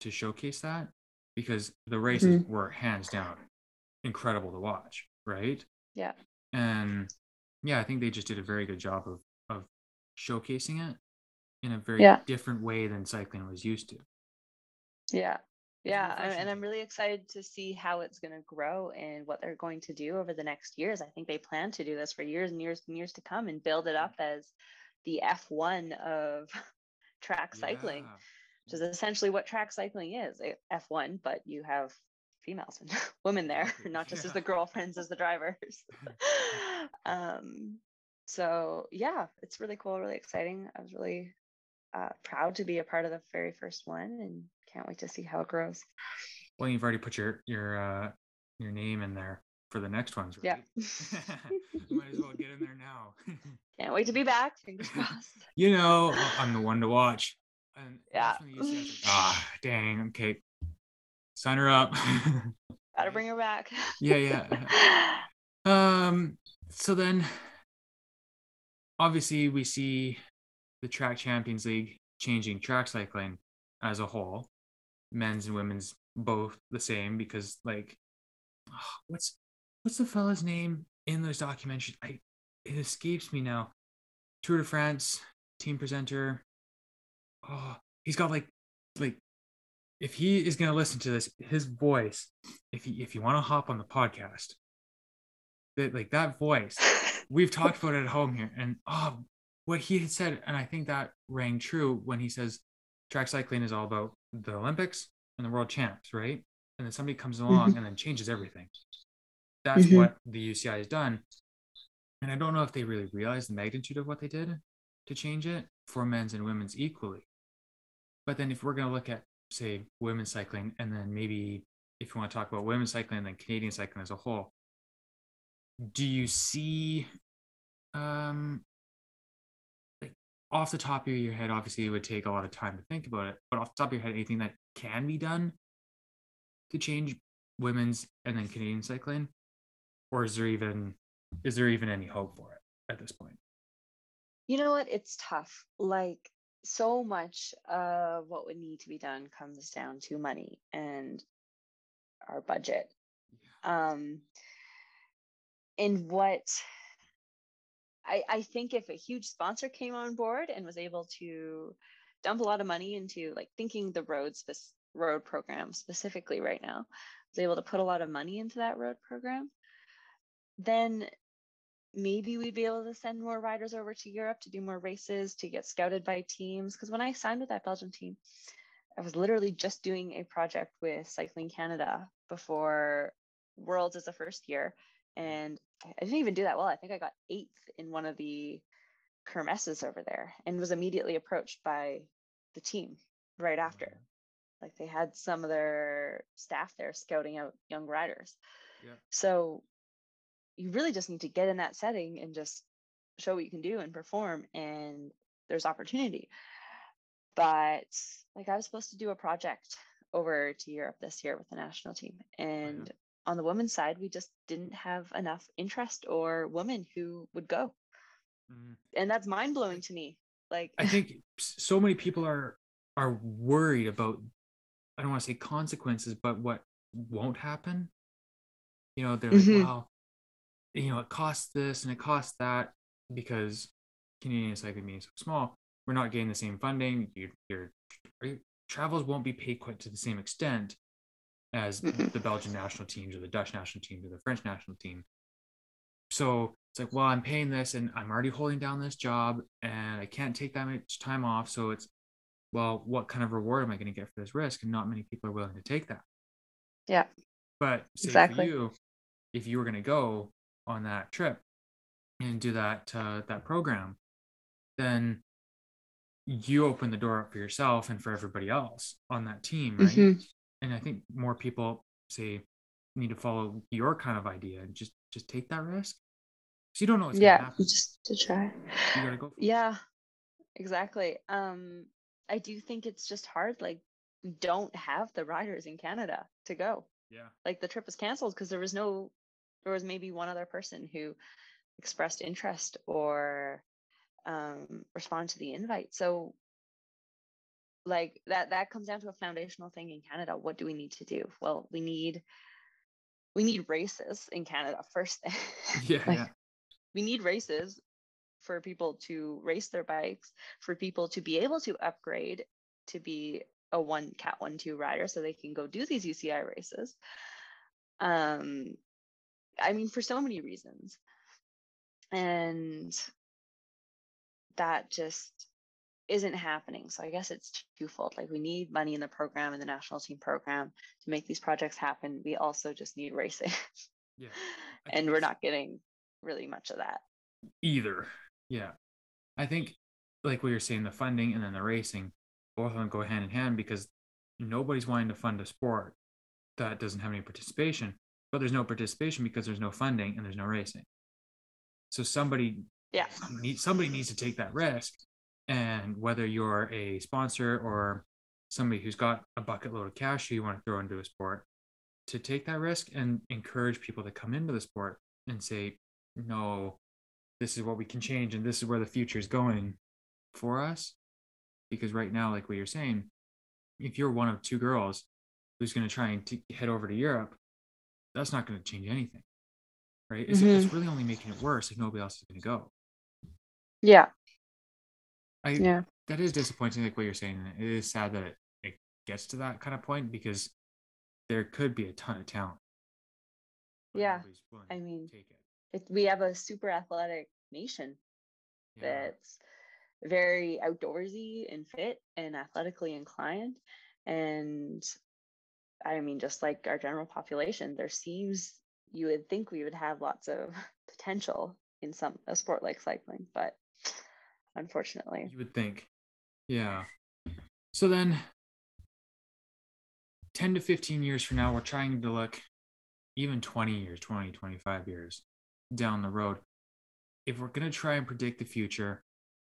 to showcase that because the races mm-hmm. were hands down incredible to watch, right? Yeah. And yeah, I think they just did a very good job of of showcasing it in a very yeah. different way than cycling was used to. Yeah. Yeah, and I'm really excited to see how it's going to grow and what they're going to do over the next years. I think they plan to do this for years and years and years to come and build it up as the F1 of track cycling. Yeah which is essentially what track cycling is F1, but you have females and women there, not just yeah. as the girlfriends as the drivers. um, so yeah, it's really cool, really exciting. I was really uh, proud to be a part of the very first one, and can't wait to see how it grows. Well, you've already put your your uh, your name in there for the next ones, right? Yeah. Might as well get in there now. can't wait to be back. Fingers crossed. You know, I'm the one to watch. And yeah. ah, dang. Okay. Sign her up. Gotta bring her back. yeah, yeah. Um. So then, obviously, we see the Track Champions League changing track cycling as a whole, men's and women's both the same because like, oh, what's what's the fella's name in those documentaries? I it escapes me now. Tour de France team presenter oh, he's got like like if he is going to listen to this, his voice, if you if you want to hop on the podcast, that like that voice, we've talked about it at home here, and oh, what he had said, and I think that rang true when he says track cycling is all about the Olympics and the world champs, right? And then somebody comes along mm-hmm. and then changes everything. That's mm-hmm. what the UCI has done. And I don't know if they really realize the magnitude of what they did to change it for men's and women's equally. But then if we're going to look at, say, women's cycling, and then maybe if you want to talk about women's cycling and then Canadian cycling as a whole, do you see, um, off the top of your head, obviously it would take a lot of time to think about it, but off the top of your head, anything that can be done to change women's and then Canadian cycling? Or is there even is there even any hope for it at this point? You know what? It's tough. Like so much of what would need to be done comes down to money and our budget. Yeah. Um, and what I, I think if a huge sponsor came on board and was able to dump a lot of money into like thinking the roads this road program specifically right now was able to put a lot of money into that road program then maybe we'd be able to send more riders over to Europe to do more races, to get scouted by teams. Because when I signed with that Belgian team, I was literally just doing a project with Cycling Canada before Worlds as a first year. And I didn't even do that well. I think I got eighth in one of the kermesses over there and was immediately approached by the team right after. Mhm. Like they had some of their staff there scouting out young riders. Yeah. So you really just need to get in that setting and just show what you can do and perform and there's opportunity. But like I was supposed to do a project over to Europe this year with the national team and on the women's side we just didn't have enough interest or women who would go. Mhm. And that's mind blowing to me. Like I think so many people are are worried about I don't want to say consequences, but what won't happen. You know, they're Mhm. like, well, you know, it costs this and it costs that because Canadian cycling being so small, we're not getting the same funding. Your your your travels won't be paid quite to the same extent as Mhm. the Belgian national teams or the Dutch national teams or the French national team. So it's like, well, I'm paying this and I'm already holding down this job and I can't take that much time off. So it's, well, what kind of reward am I going to get for this risk? And not many people are willing to take that. Yeah. But Exactly. you, if you were going to go on that trip and do that uh, that program, then you open the door up for yourself and for everybody else on that team, right? Mhm. And I think more people say need to follow your kind of idea and just just take that risk. So you don't know what's yeah, happen. just to try. You gotta go. Yeah, exactly. Um, I do think it's just hard. Like, we don't have the riders in Canada to go. Yeah. Like, the trip was canceled because there was no, there was maybe one other person who expressed interest or um, responded to the invite. So, like that, that comes down to a foundational thing in Canada. What do we need to do? Well, we need, we need races in Canada first. thing. Yeah. like, yeah. we need races for people to race their bikes, for people to be able to upgrade to be a one cat one two rider so they can go do these UCI races. Um I mean for so many reasons. And that just isn't happening. So I guess it's twofold. Like we need money in the program in the national team program to make these projects happen. We also just need racing. Yeah. And we're not getting really much of that. either. Yeah. I think like what you're saying, the funding and then the racing, both of them go hand in hand because nobody's wanting to fund a sport that doesn't have any participation. But there's no participation because there's no funding and there's no racing. So somebody Yeah. somebody needs to take that risk. And whether you're a sponsor or somebody who's got a bucket load of cash who you want to throw into a sport, to take that risk and encourage people to come into the sport and say, no, this is what we can change and this is where the future is going for us. Because right now, like what you're saying, if you're one of two girls who's going to try and t- head over to Europe, that's not going to change anything. Right? It's, it's mm-hmm. really only making it worse if nobody else is going to go. Yeah. I, Yeah. that is disappointing, like what you're saying. It is sad that it, it gets to that kind of point because there could be a ton of talent. Yeah, I mean, take it. It, we have a super athletic nation Yeah. that's very outdoorsy and fit and athletically inclined. And I mean, just like our general population, there seems you would think we would have lots of potential in some a sport like cycling, but unfortunately, You would think. Yeah. So then 10 to 15 years from now, we're trying to look even 20 years, 20, 25 years down the road. If we're going to try and predict the future,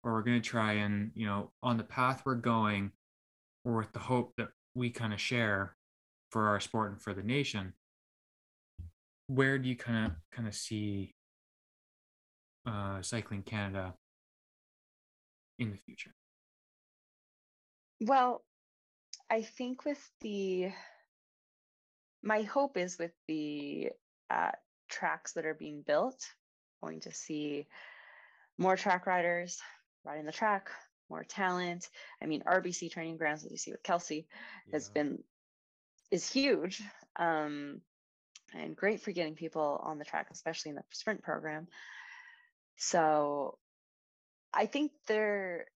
or we're going to try and, you know, on the path we're going, or with the hope that we kind of share for our sport and for the nation, where do you kind of kind of see uh, cycling Canada in the future? Well, I think with the my hope is with the uh, tracks that are being built, going to see more track riders riding the track, more talent. I mean, RBC training grounds, as you see with Kelsey, has been is huge um, and great for getting people on the track, especially in the sprint program. So I think there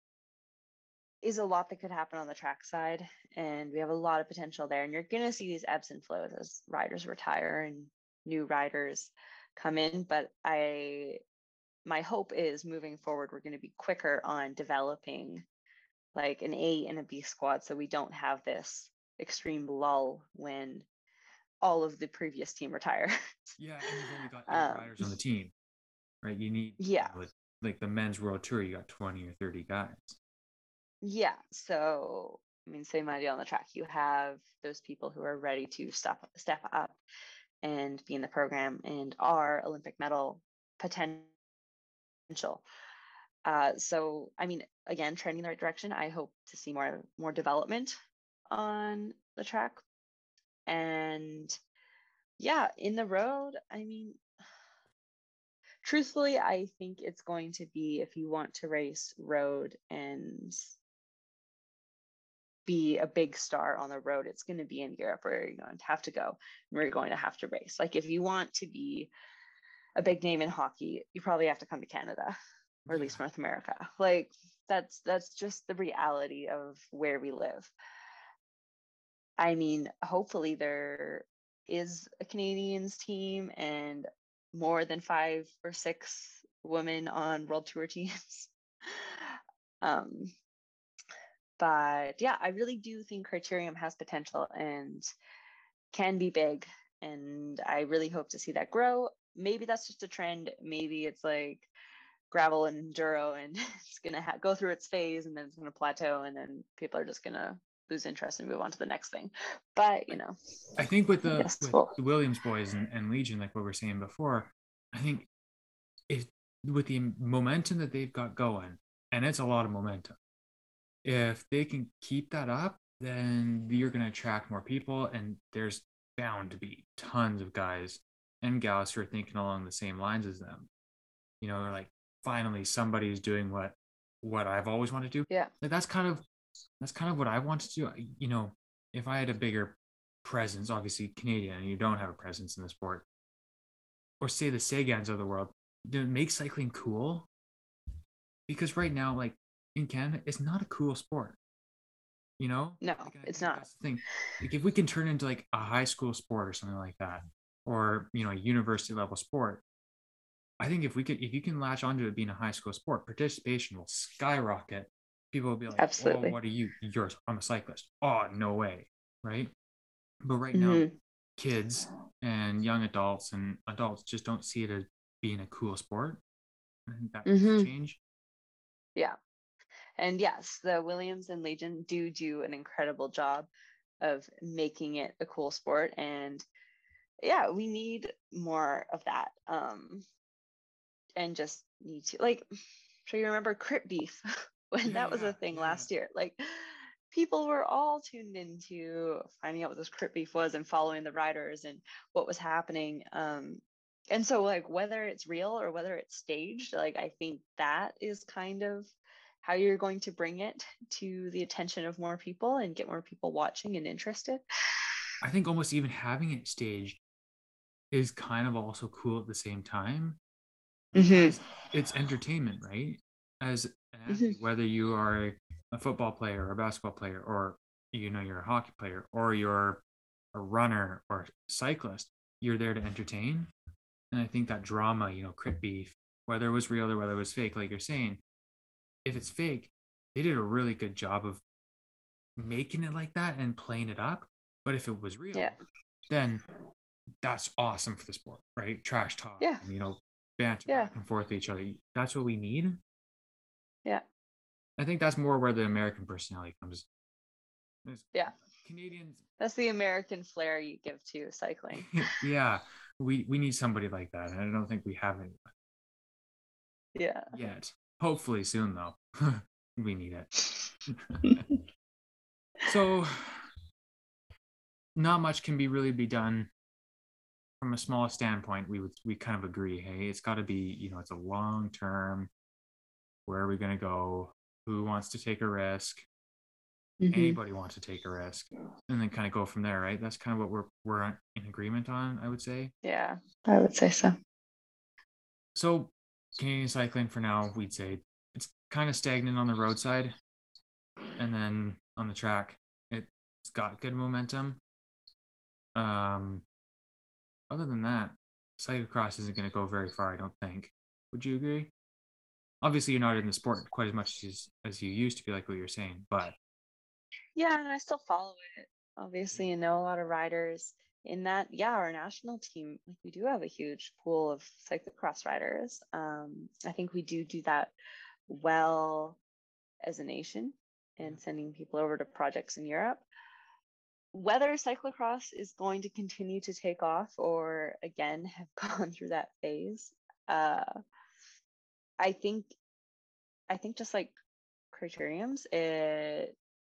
is a lot that could happen on the track side, and we have a lot of potential there. And you're going to see these ebbs and flows as riders retire and new riders come in, but I my hope is moving forward we're going to be quicker on developing like an A and a B squad so we don't have this extreme lull when all of the previous team retire. Yeah, and you've only got eight Um, riders on the team, right? You need Yeah. with like the men's world tour, you got twenty or thirty guys. Yeah. So, I mean, same idea on the track. You have those people who are ready to step step up and be in the program and are Olympic medal potential. Uh, so, I mean, again, trending in the right direction. I hope to see more more development on the track, and yeah, in the road. I mean, truthfully, I think it's going to be if you want to race road and be a big star on the road, it's going to be in Europe where you're going to have to go and where you're going to have to race. Like if you want to be a big name in hockey, you probably have to come to Canada or at least North America. Like that's that's just the reality of where we live. I mean, hopefully there is a Canadians team and more than five or six women on world tour teams. um, but yeah, I really do think Criterium has potential and can be big. And I really hope to see that grow. Maybe that's just a trend. Maybe it's like gravel and enduro and it's going to ha- go through its phase and then it's going to plateau and then people are just going to lose interest and move on to the next thing. But, you know, I think with the, Yes, with well- the Williams boys and, and Legion, like what we were saying before, I think if with the momentum that they've got going, and it's a lot of momentum, if they can keep that up, then you're going to attract more people, and there's bound to be tons of guys and gals who are thinking along the same lines as them. You know, like finally somebody's doing what what I've always wanted to do. Yeah. Like that's kind of that's kind of what I want to do. You know, if I had a bigger presence, obviously Canadian, and you don't have a presence in the sport, or say the Sagans of the world, to make cycling cool. Because right now, like in Canada, it's not a cool sport. You know? No, Like, it's think not. That's the thing. Like if we can turn into like a high school sport or something like that, or you know, a university level sport, I think if we could, if you can latch onto it being a high school sport, participation will skyrocket. People will be like, Absolutely. "Oh, what are you? You're I'm a cyclist." Oh, no way, right? But right now, Mhm. kids and young adults and adults just don't see it as being a cool sport. I think that needs to Mhm. change. Yeah. And yes, the Williams and Legion do do an incredible job of making it a cool sport. And yeah, we need more of that. Um, and just need to, like, sure you remember Crit Beef when Yeah, that was a thing last year. Like, people were all tuned into finding out what this Crit Beef was and following the riders and what was happening. Um, and so, like, whether it's real or whether it's staged, like, I think that is kind of how you're going to bring it to the attention of more people and get more people watching and interested. I think almost even having it staged is kind of also cool at the same time. because It's entertainment, right? As an athlete, whether you are a football player or a basketball player, or you know you're a hockey player, or you're a runner or cyclist, you're there to entertain. And I think that drama, you know, crit beef, whether it was real or whether it was fake, like you're saying, if it's fake, they did a really good job of making it like that and playing it up. But if it was real, Yeah. then that's awesome for the sport, right? Trash talk, Yeah. and, you know, banter Yeah. back and forth with each other. That's what we need. Yeah. I think that's more where the American personality comes. There's- Yeah. Canadians, That's the American flair you give to cycling. yeah, we we need somebody like that, and I don't think we have any Yeah. yet. Hopefully soon, though. we need it. so, not much can be really be done from a small standpoint. We would we kind of agree. Hey, it's got to be you know it's a long term. Where are we going to go? Who wants to take a risk? Mhm. Anybody want to take a risk, and then kind of go from there, right? That's kind of what we're we're in agreement on. I would say. Yeah, I would say so. So Canadian cycling for now, we'd say it's kind of stagnant on the roadside, and then on the track, it's got good momentum. Um, other than that, cyclocross isn't going to go very far. I don't think. Would you agree? Obviously, you're not in the sport quite as much as as you used to be, like what you're saying. But yeah, and I still follow it. Obviously, and know a lot of riders in that. Yeah, our national team, like we do have a huge pool of cyclocross riders. Um, I think we do do that well as a nation and sending people over to projects in Europe. Whether cyclocross is going to continue to take off or again have gone through that phase, uh, I think, I think just like criteriums, it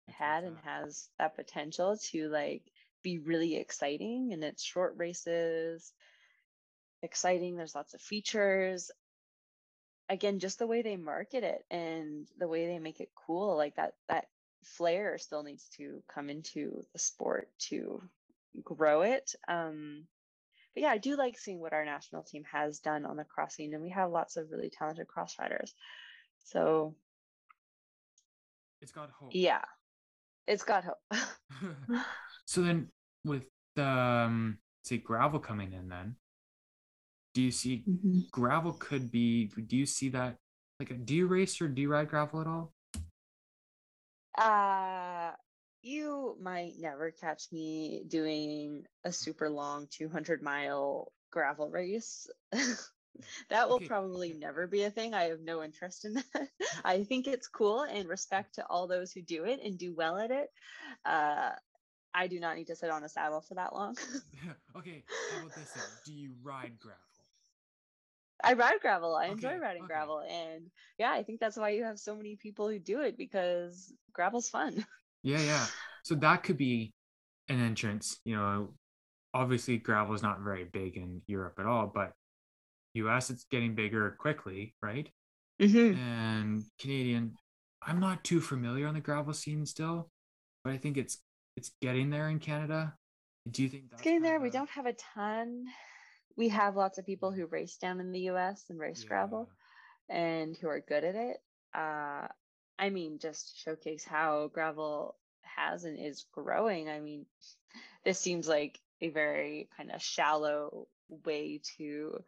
had and has that potential to like be really exciting and it's short races exciting there's lots of features. Again just the way they market it and the way they make it cool like that that flair still needs to come into the sport to grow it um but yeah i do like seeing what our national team has done on the crossing and we have lots of really talented cross riders so it's got hope. Yeah. It's got hope. So then with the um, say gravel coming in then do you see mm-hmm. gravel could be do you see that like do you race or do you ride gravel at all? Uh you might never catch me doing a mm. super long 200 mile gravel race mm. that will okay. probably never be a thing i have no interest in that mm. i think it's cool and respect to all those who do it and do well at it uh i do not need to sit on a saddle for that long okay how about this then? do you ride gravel I ride gravel. I okay, enjoy riding okay. gravel. And yeah, I think that's why you have so many people who do it because gravel's fun. Yeah, yeah. So that could be an entrance. You know, obviously gravel is not very big in Europe at all, but US it's getting bigger quickly, right? Mm-hmm. And Canadian, I'm not too familiar on the gravel scene still, but I think it's it's getting there in Canada. Do you think that's it's getting there? We don't have a ton we have lots of people who race down in the US and race yeah. gravel and who are good at it. Uh, I mean, just showcase how gravel has and is growing. I mean, this seems like a very kind of shallow way to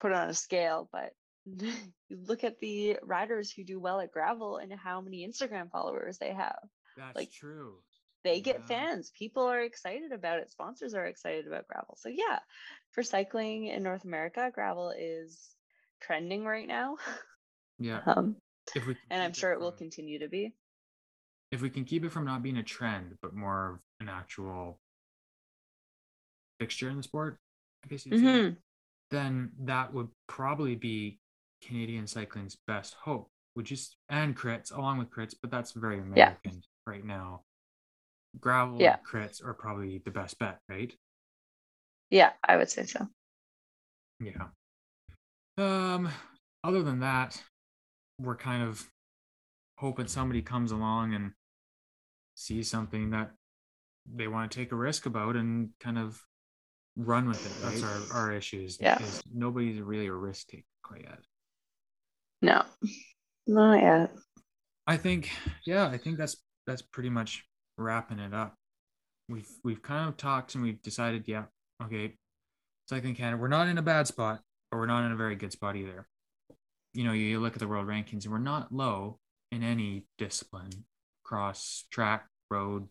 put it on a scale, but you look at the riders who do well at gravel and how many Instagram followers they have. That's like, true they get yeah. fans. People are excited about it. Sponsors are excited about gravel. So yeah, for cycling in North America, gravel is trending right now. Yeah. Um, if we and I'm sure it, from, it will continue to be. If we can keep it from not being a trend, but more of an actual fixture in the sport, I guess you'd mm-hmm. say, then that would probably be Canadian cycling's best hope. Would you and crits along with crits, but that's very American yeah. right now gravel yeah. crits are probably the best bet, right? Yeah, I would say so. Yeah. Um, other than that, we're kind of hoping somebody comes along and sees something that they want to take a risk about and kind of run with it. That's our, our issues. Yeah. Is Nobody's really a risk taker quite yet. No, not yet. I think, yeah, I think that's that's pretty much wrapping it up, we've we've kind of talked and we've decided, yeah, okay, cycling Canada, we're not in a bad spot, but we're not in a very good spot either. You know, you look at the world rankings, and we're not low in any discipline, cross, track, road,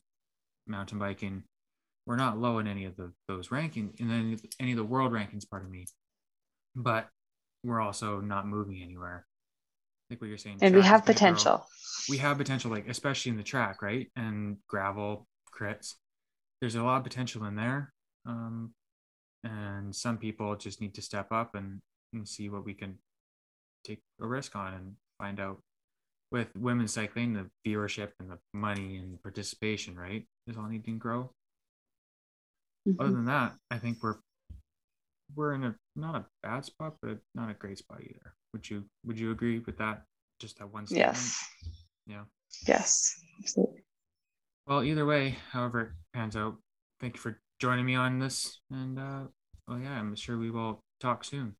mountain biking. We're not low in any of the, those rankings, and then any of the world rankings, pardon me. But we're also not moving anywhere like what you're saying. And we have potential. Grow. We have potential, like especially in the track, right? And gravel crits. There's a lot of potential in there. Um, and some people just need to step up and, and see what we can take a risk on and find out with women's cycling, the viewership and the money and participation, right? Is all needing to grow. Mm-hmm. Other than that, I think we're we're in a not a bad spot, but not a great spot either. Would you would you agree with that? Just that one statement? Yes. Yeah. Yes. Absolutely. Well, either way, however it pans out, thank you for joining me on this. And uh well yeah, I'm sure we will talk soon.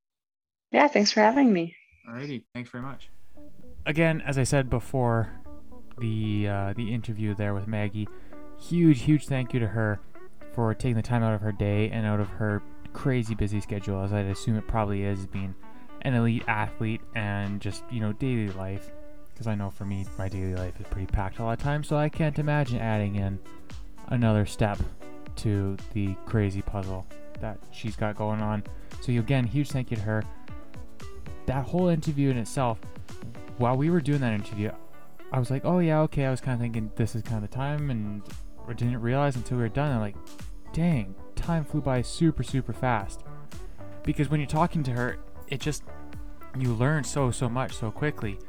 Yeah, thanks for having me. Alrighty, thanks very much. Again, as I said before, the uh, the interview there with Maggie, huge, huge thank you to her for taking the time out of her day and out of her crazy busy schedule, as I'd assume it probably is, being an elite athlete and just, you know, daily life. Because I know for me, my daily life is pretty packed a lot of times, so I can't imagine adding in another step to the crazy puzzle that she's got going on. So, again, huge thank you to her. That whole interview in itself, while we were doing that interview, I was like, oh, yeah, okay. I was kind of thinking this is kind of the time, and I didn't realize until we were done. I'm like, dang, time flew by super, super fast. Because when you're talking to her, it just, you learn so, so much so quickly.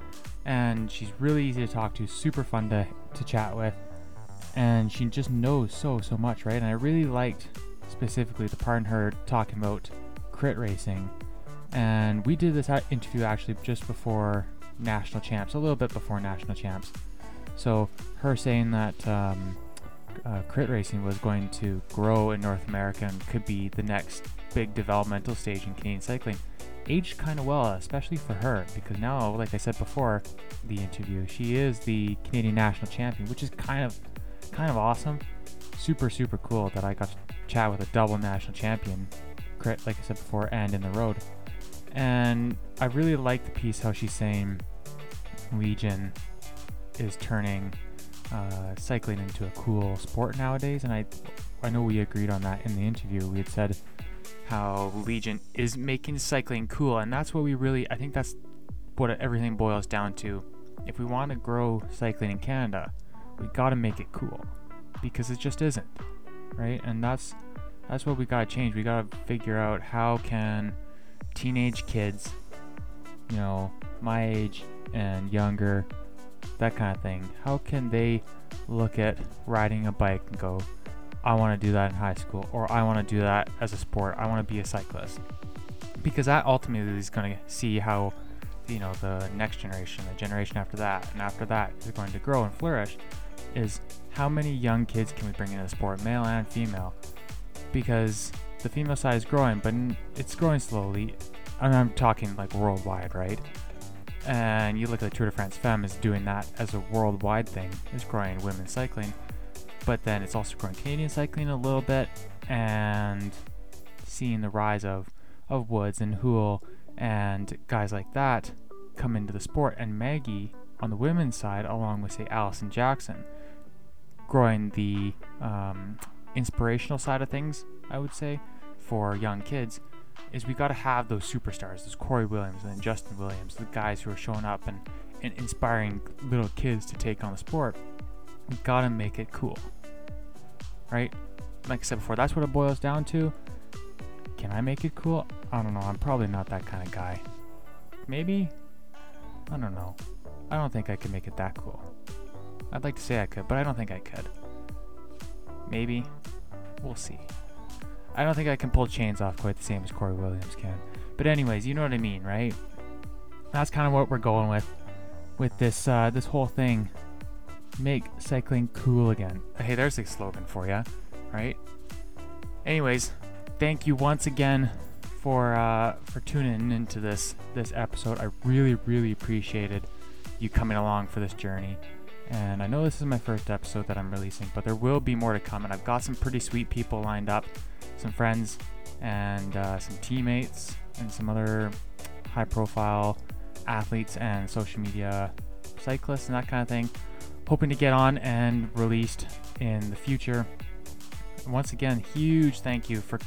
And she's really easy to talk to, super fun to, to chat with. And she just knows so, so much, right? And I really liked specifically the part in her talking about crit racing. And we did this interview actually just before national champs, a little bit before national champs. So her saying that um, uh, crit racing was going to grow in North America and could be the next big developmental stage in Canadian cycling. Aged kind of well, especially for her, because now, like I said before, the interview, she is the Canadian national champion, which is kind of, kind of awesome. Super, super cool that I got to chat with a double national champion, crit, like I said before, and in the road. And I really like the piece how she's saying Legion is turning uh, cycling into a cool sport nowadays, and I I know we agreed on that in the interview. We had said how Legion is making cycling cool, and that's what we really I think that's what everything boils down to. If we want to grow cycling in Canada, we got to make it cool because it just isn't, right? And that's that's what we got to change. We got to figure out how can teenage kids, you know, my age and younger, that kind of thing. How can they look at riding a bike and go, I want to do that in high school, or I want to do that as a sport. I want to be a cyclist. Because that ultimately is going to see how, you know, the next generation, the generation after that, and after that is going to grow and flourish. Is how many young kids can we bring into the sport, male and female? Because the female side is growing, but it's growing slowly. I'm talking like worldwide, right? And you look at the Tour de France Femme is doing that as a worldwide thing, is growing women's cycling. But then it's also growing Canadian cycling a little bit and seeing the rise of, of Woods and Houle and guys like that come into the sport. And Maggie on the women's side, along with, say, Alison Jackson, growing the um, inspirational side of things, I would say, for young kids is we got to have those superstars, those Cory Williams and Justin Williams, the guys who are showing up and, and inspiring little kids to take on the sport. We got to make it cool. Right? Like I said before, that's what it boils down to. Can I make it cool? I don't know. I'm probably not that kind of guy. Maybe? I don't know. I don't think I can make it that cool. I'd like to say I could, but I don't think I could. Maybe. We'll see. I don't think I can pull chains off quite the same as Cory Williams can. But anyways, you know what I mean, right? That's kind of what we're going with with this uh, this whole thing. Make cycling cool again. Hey, there's a slogan for you, right? Anyways, thank you once again for uh, for tuning into this this episode. I really really appreciated you coming along for this journey. And I know this is my first episode that I'm releasing, but there will be more to come. And I've got some pretty sweet people lined up some friends and uh, some teammates and some other high profile athletes and social media cyclists and that kind of thing. Hoping to get on and released in the future. Once again, huge thank you for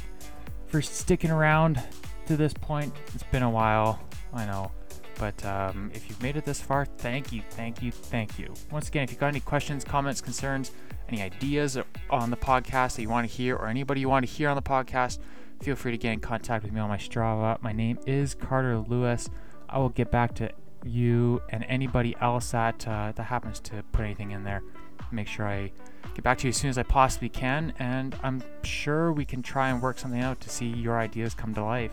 for sticking around to this point. It's been a while, I know. But um, if you've made it this far, thank you, thank you, thank you. Once again, if you've got any questions, comments, concerns, any ideas on the podcast that you want to hear, or anybody you want to hear on the podcast, feel free to get in contact with me on my Strava. My name is Carter Lewis. I will get back to you and anybody else that uh, that happens to put anything in there. Make sure I get back to you as soon as I possibly can, and I'm sure we can try and work something out to see your ideas come to life.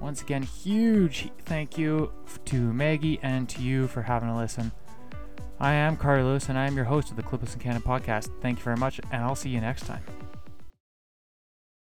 Once again, huge thank you to Maggie and to you for having a listen. I am Lewis, and I am your host of the Clipless and Cannon podcast. Thank you very much, and I'll see you next time.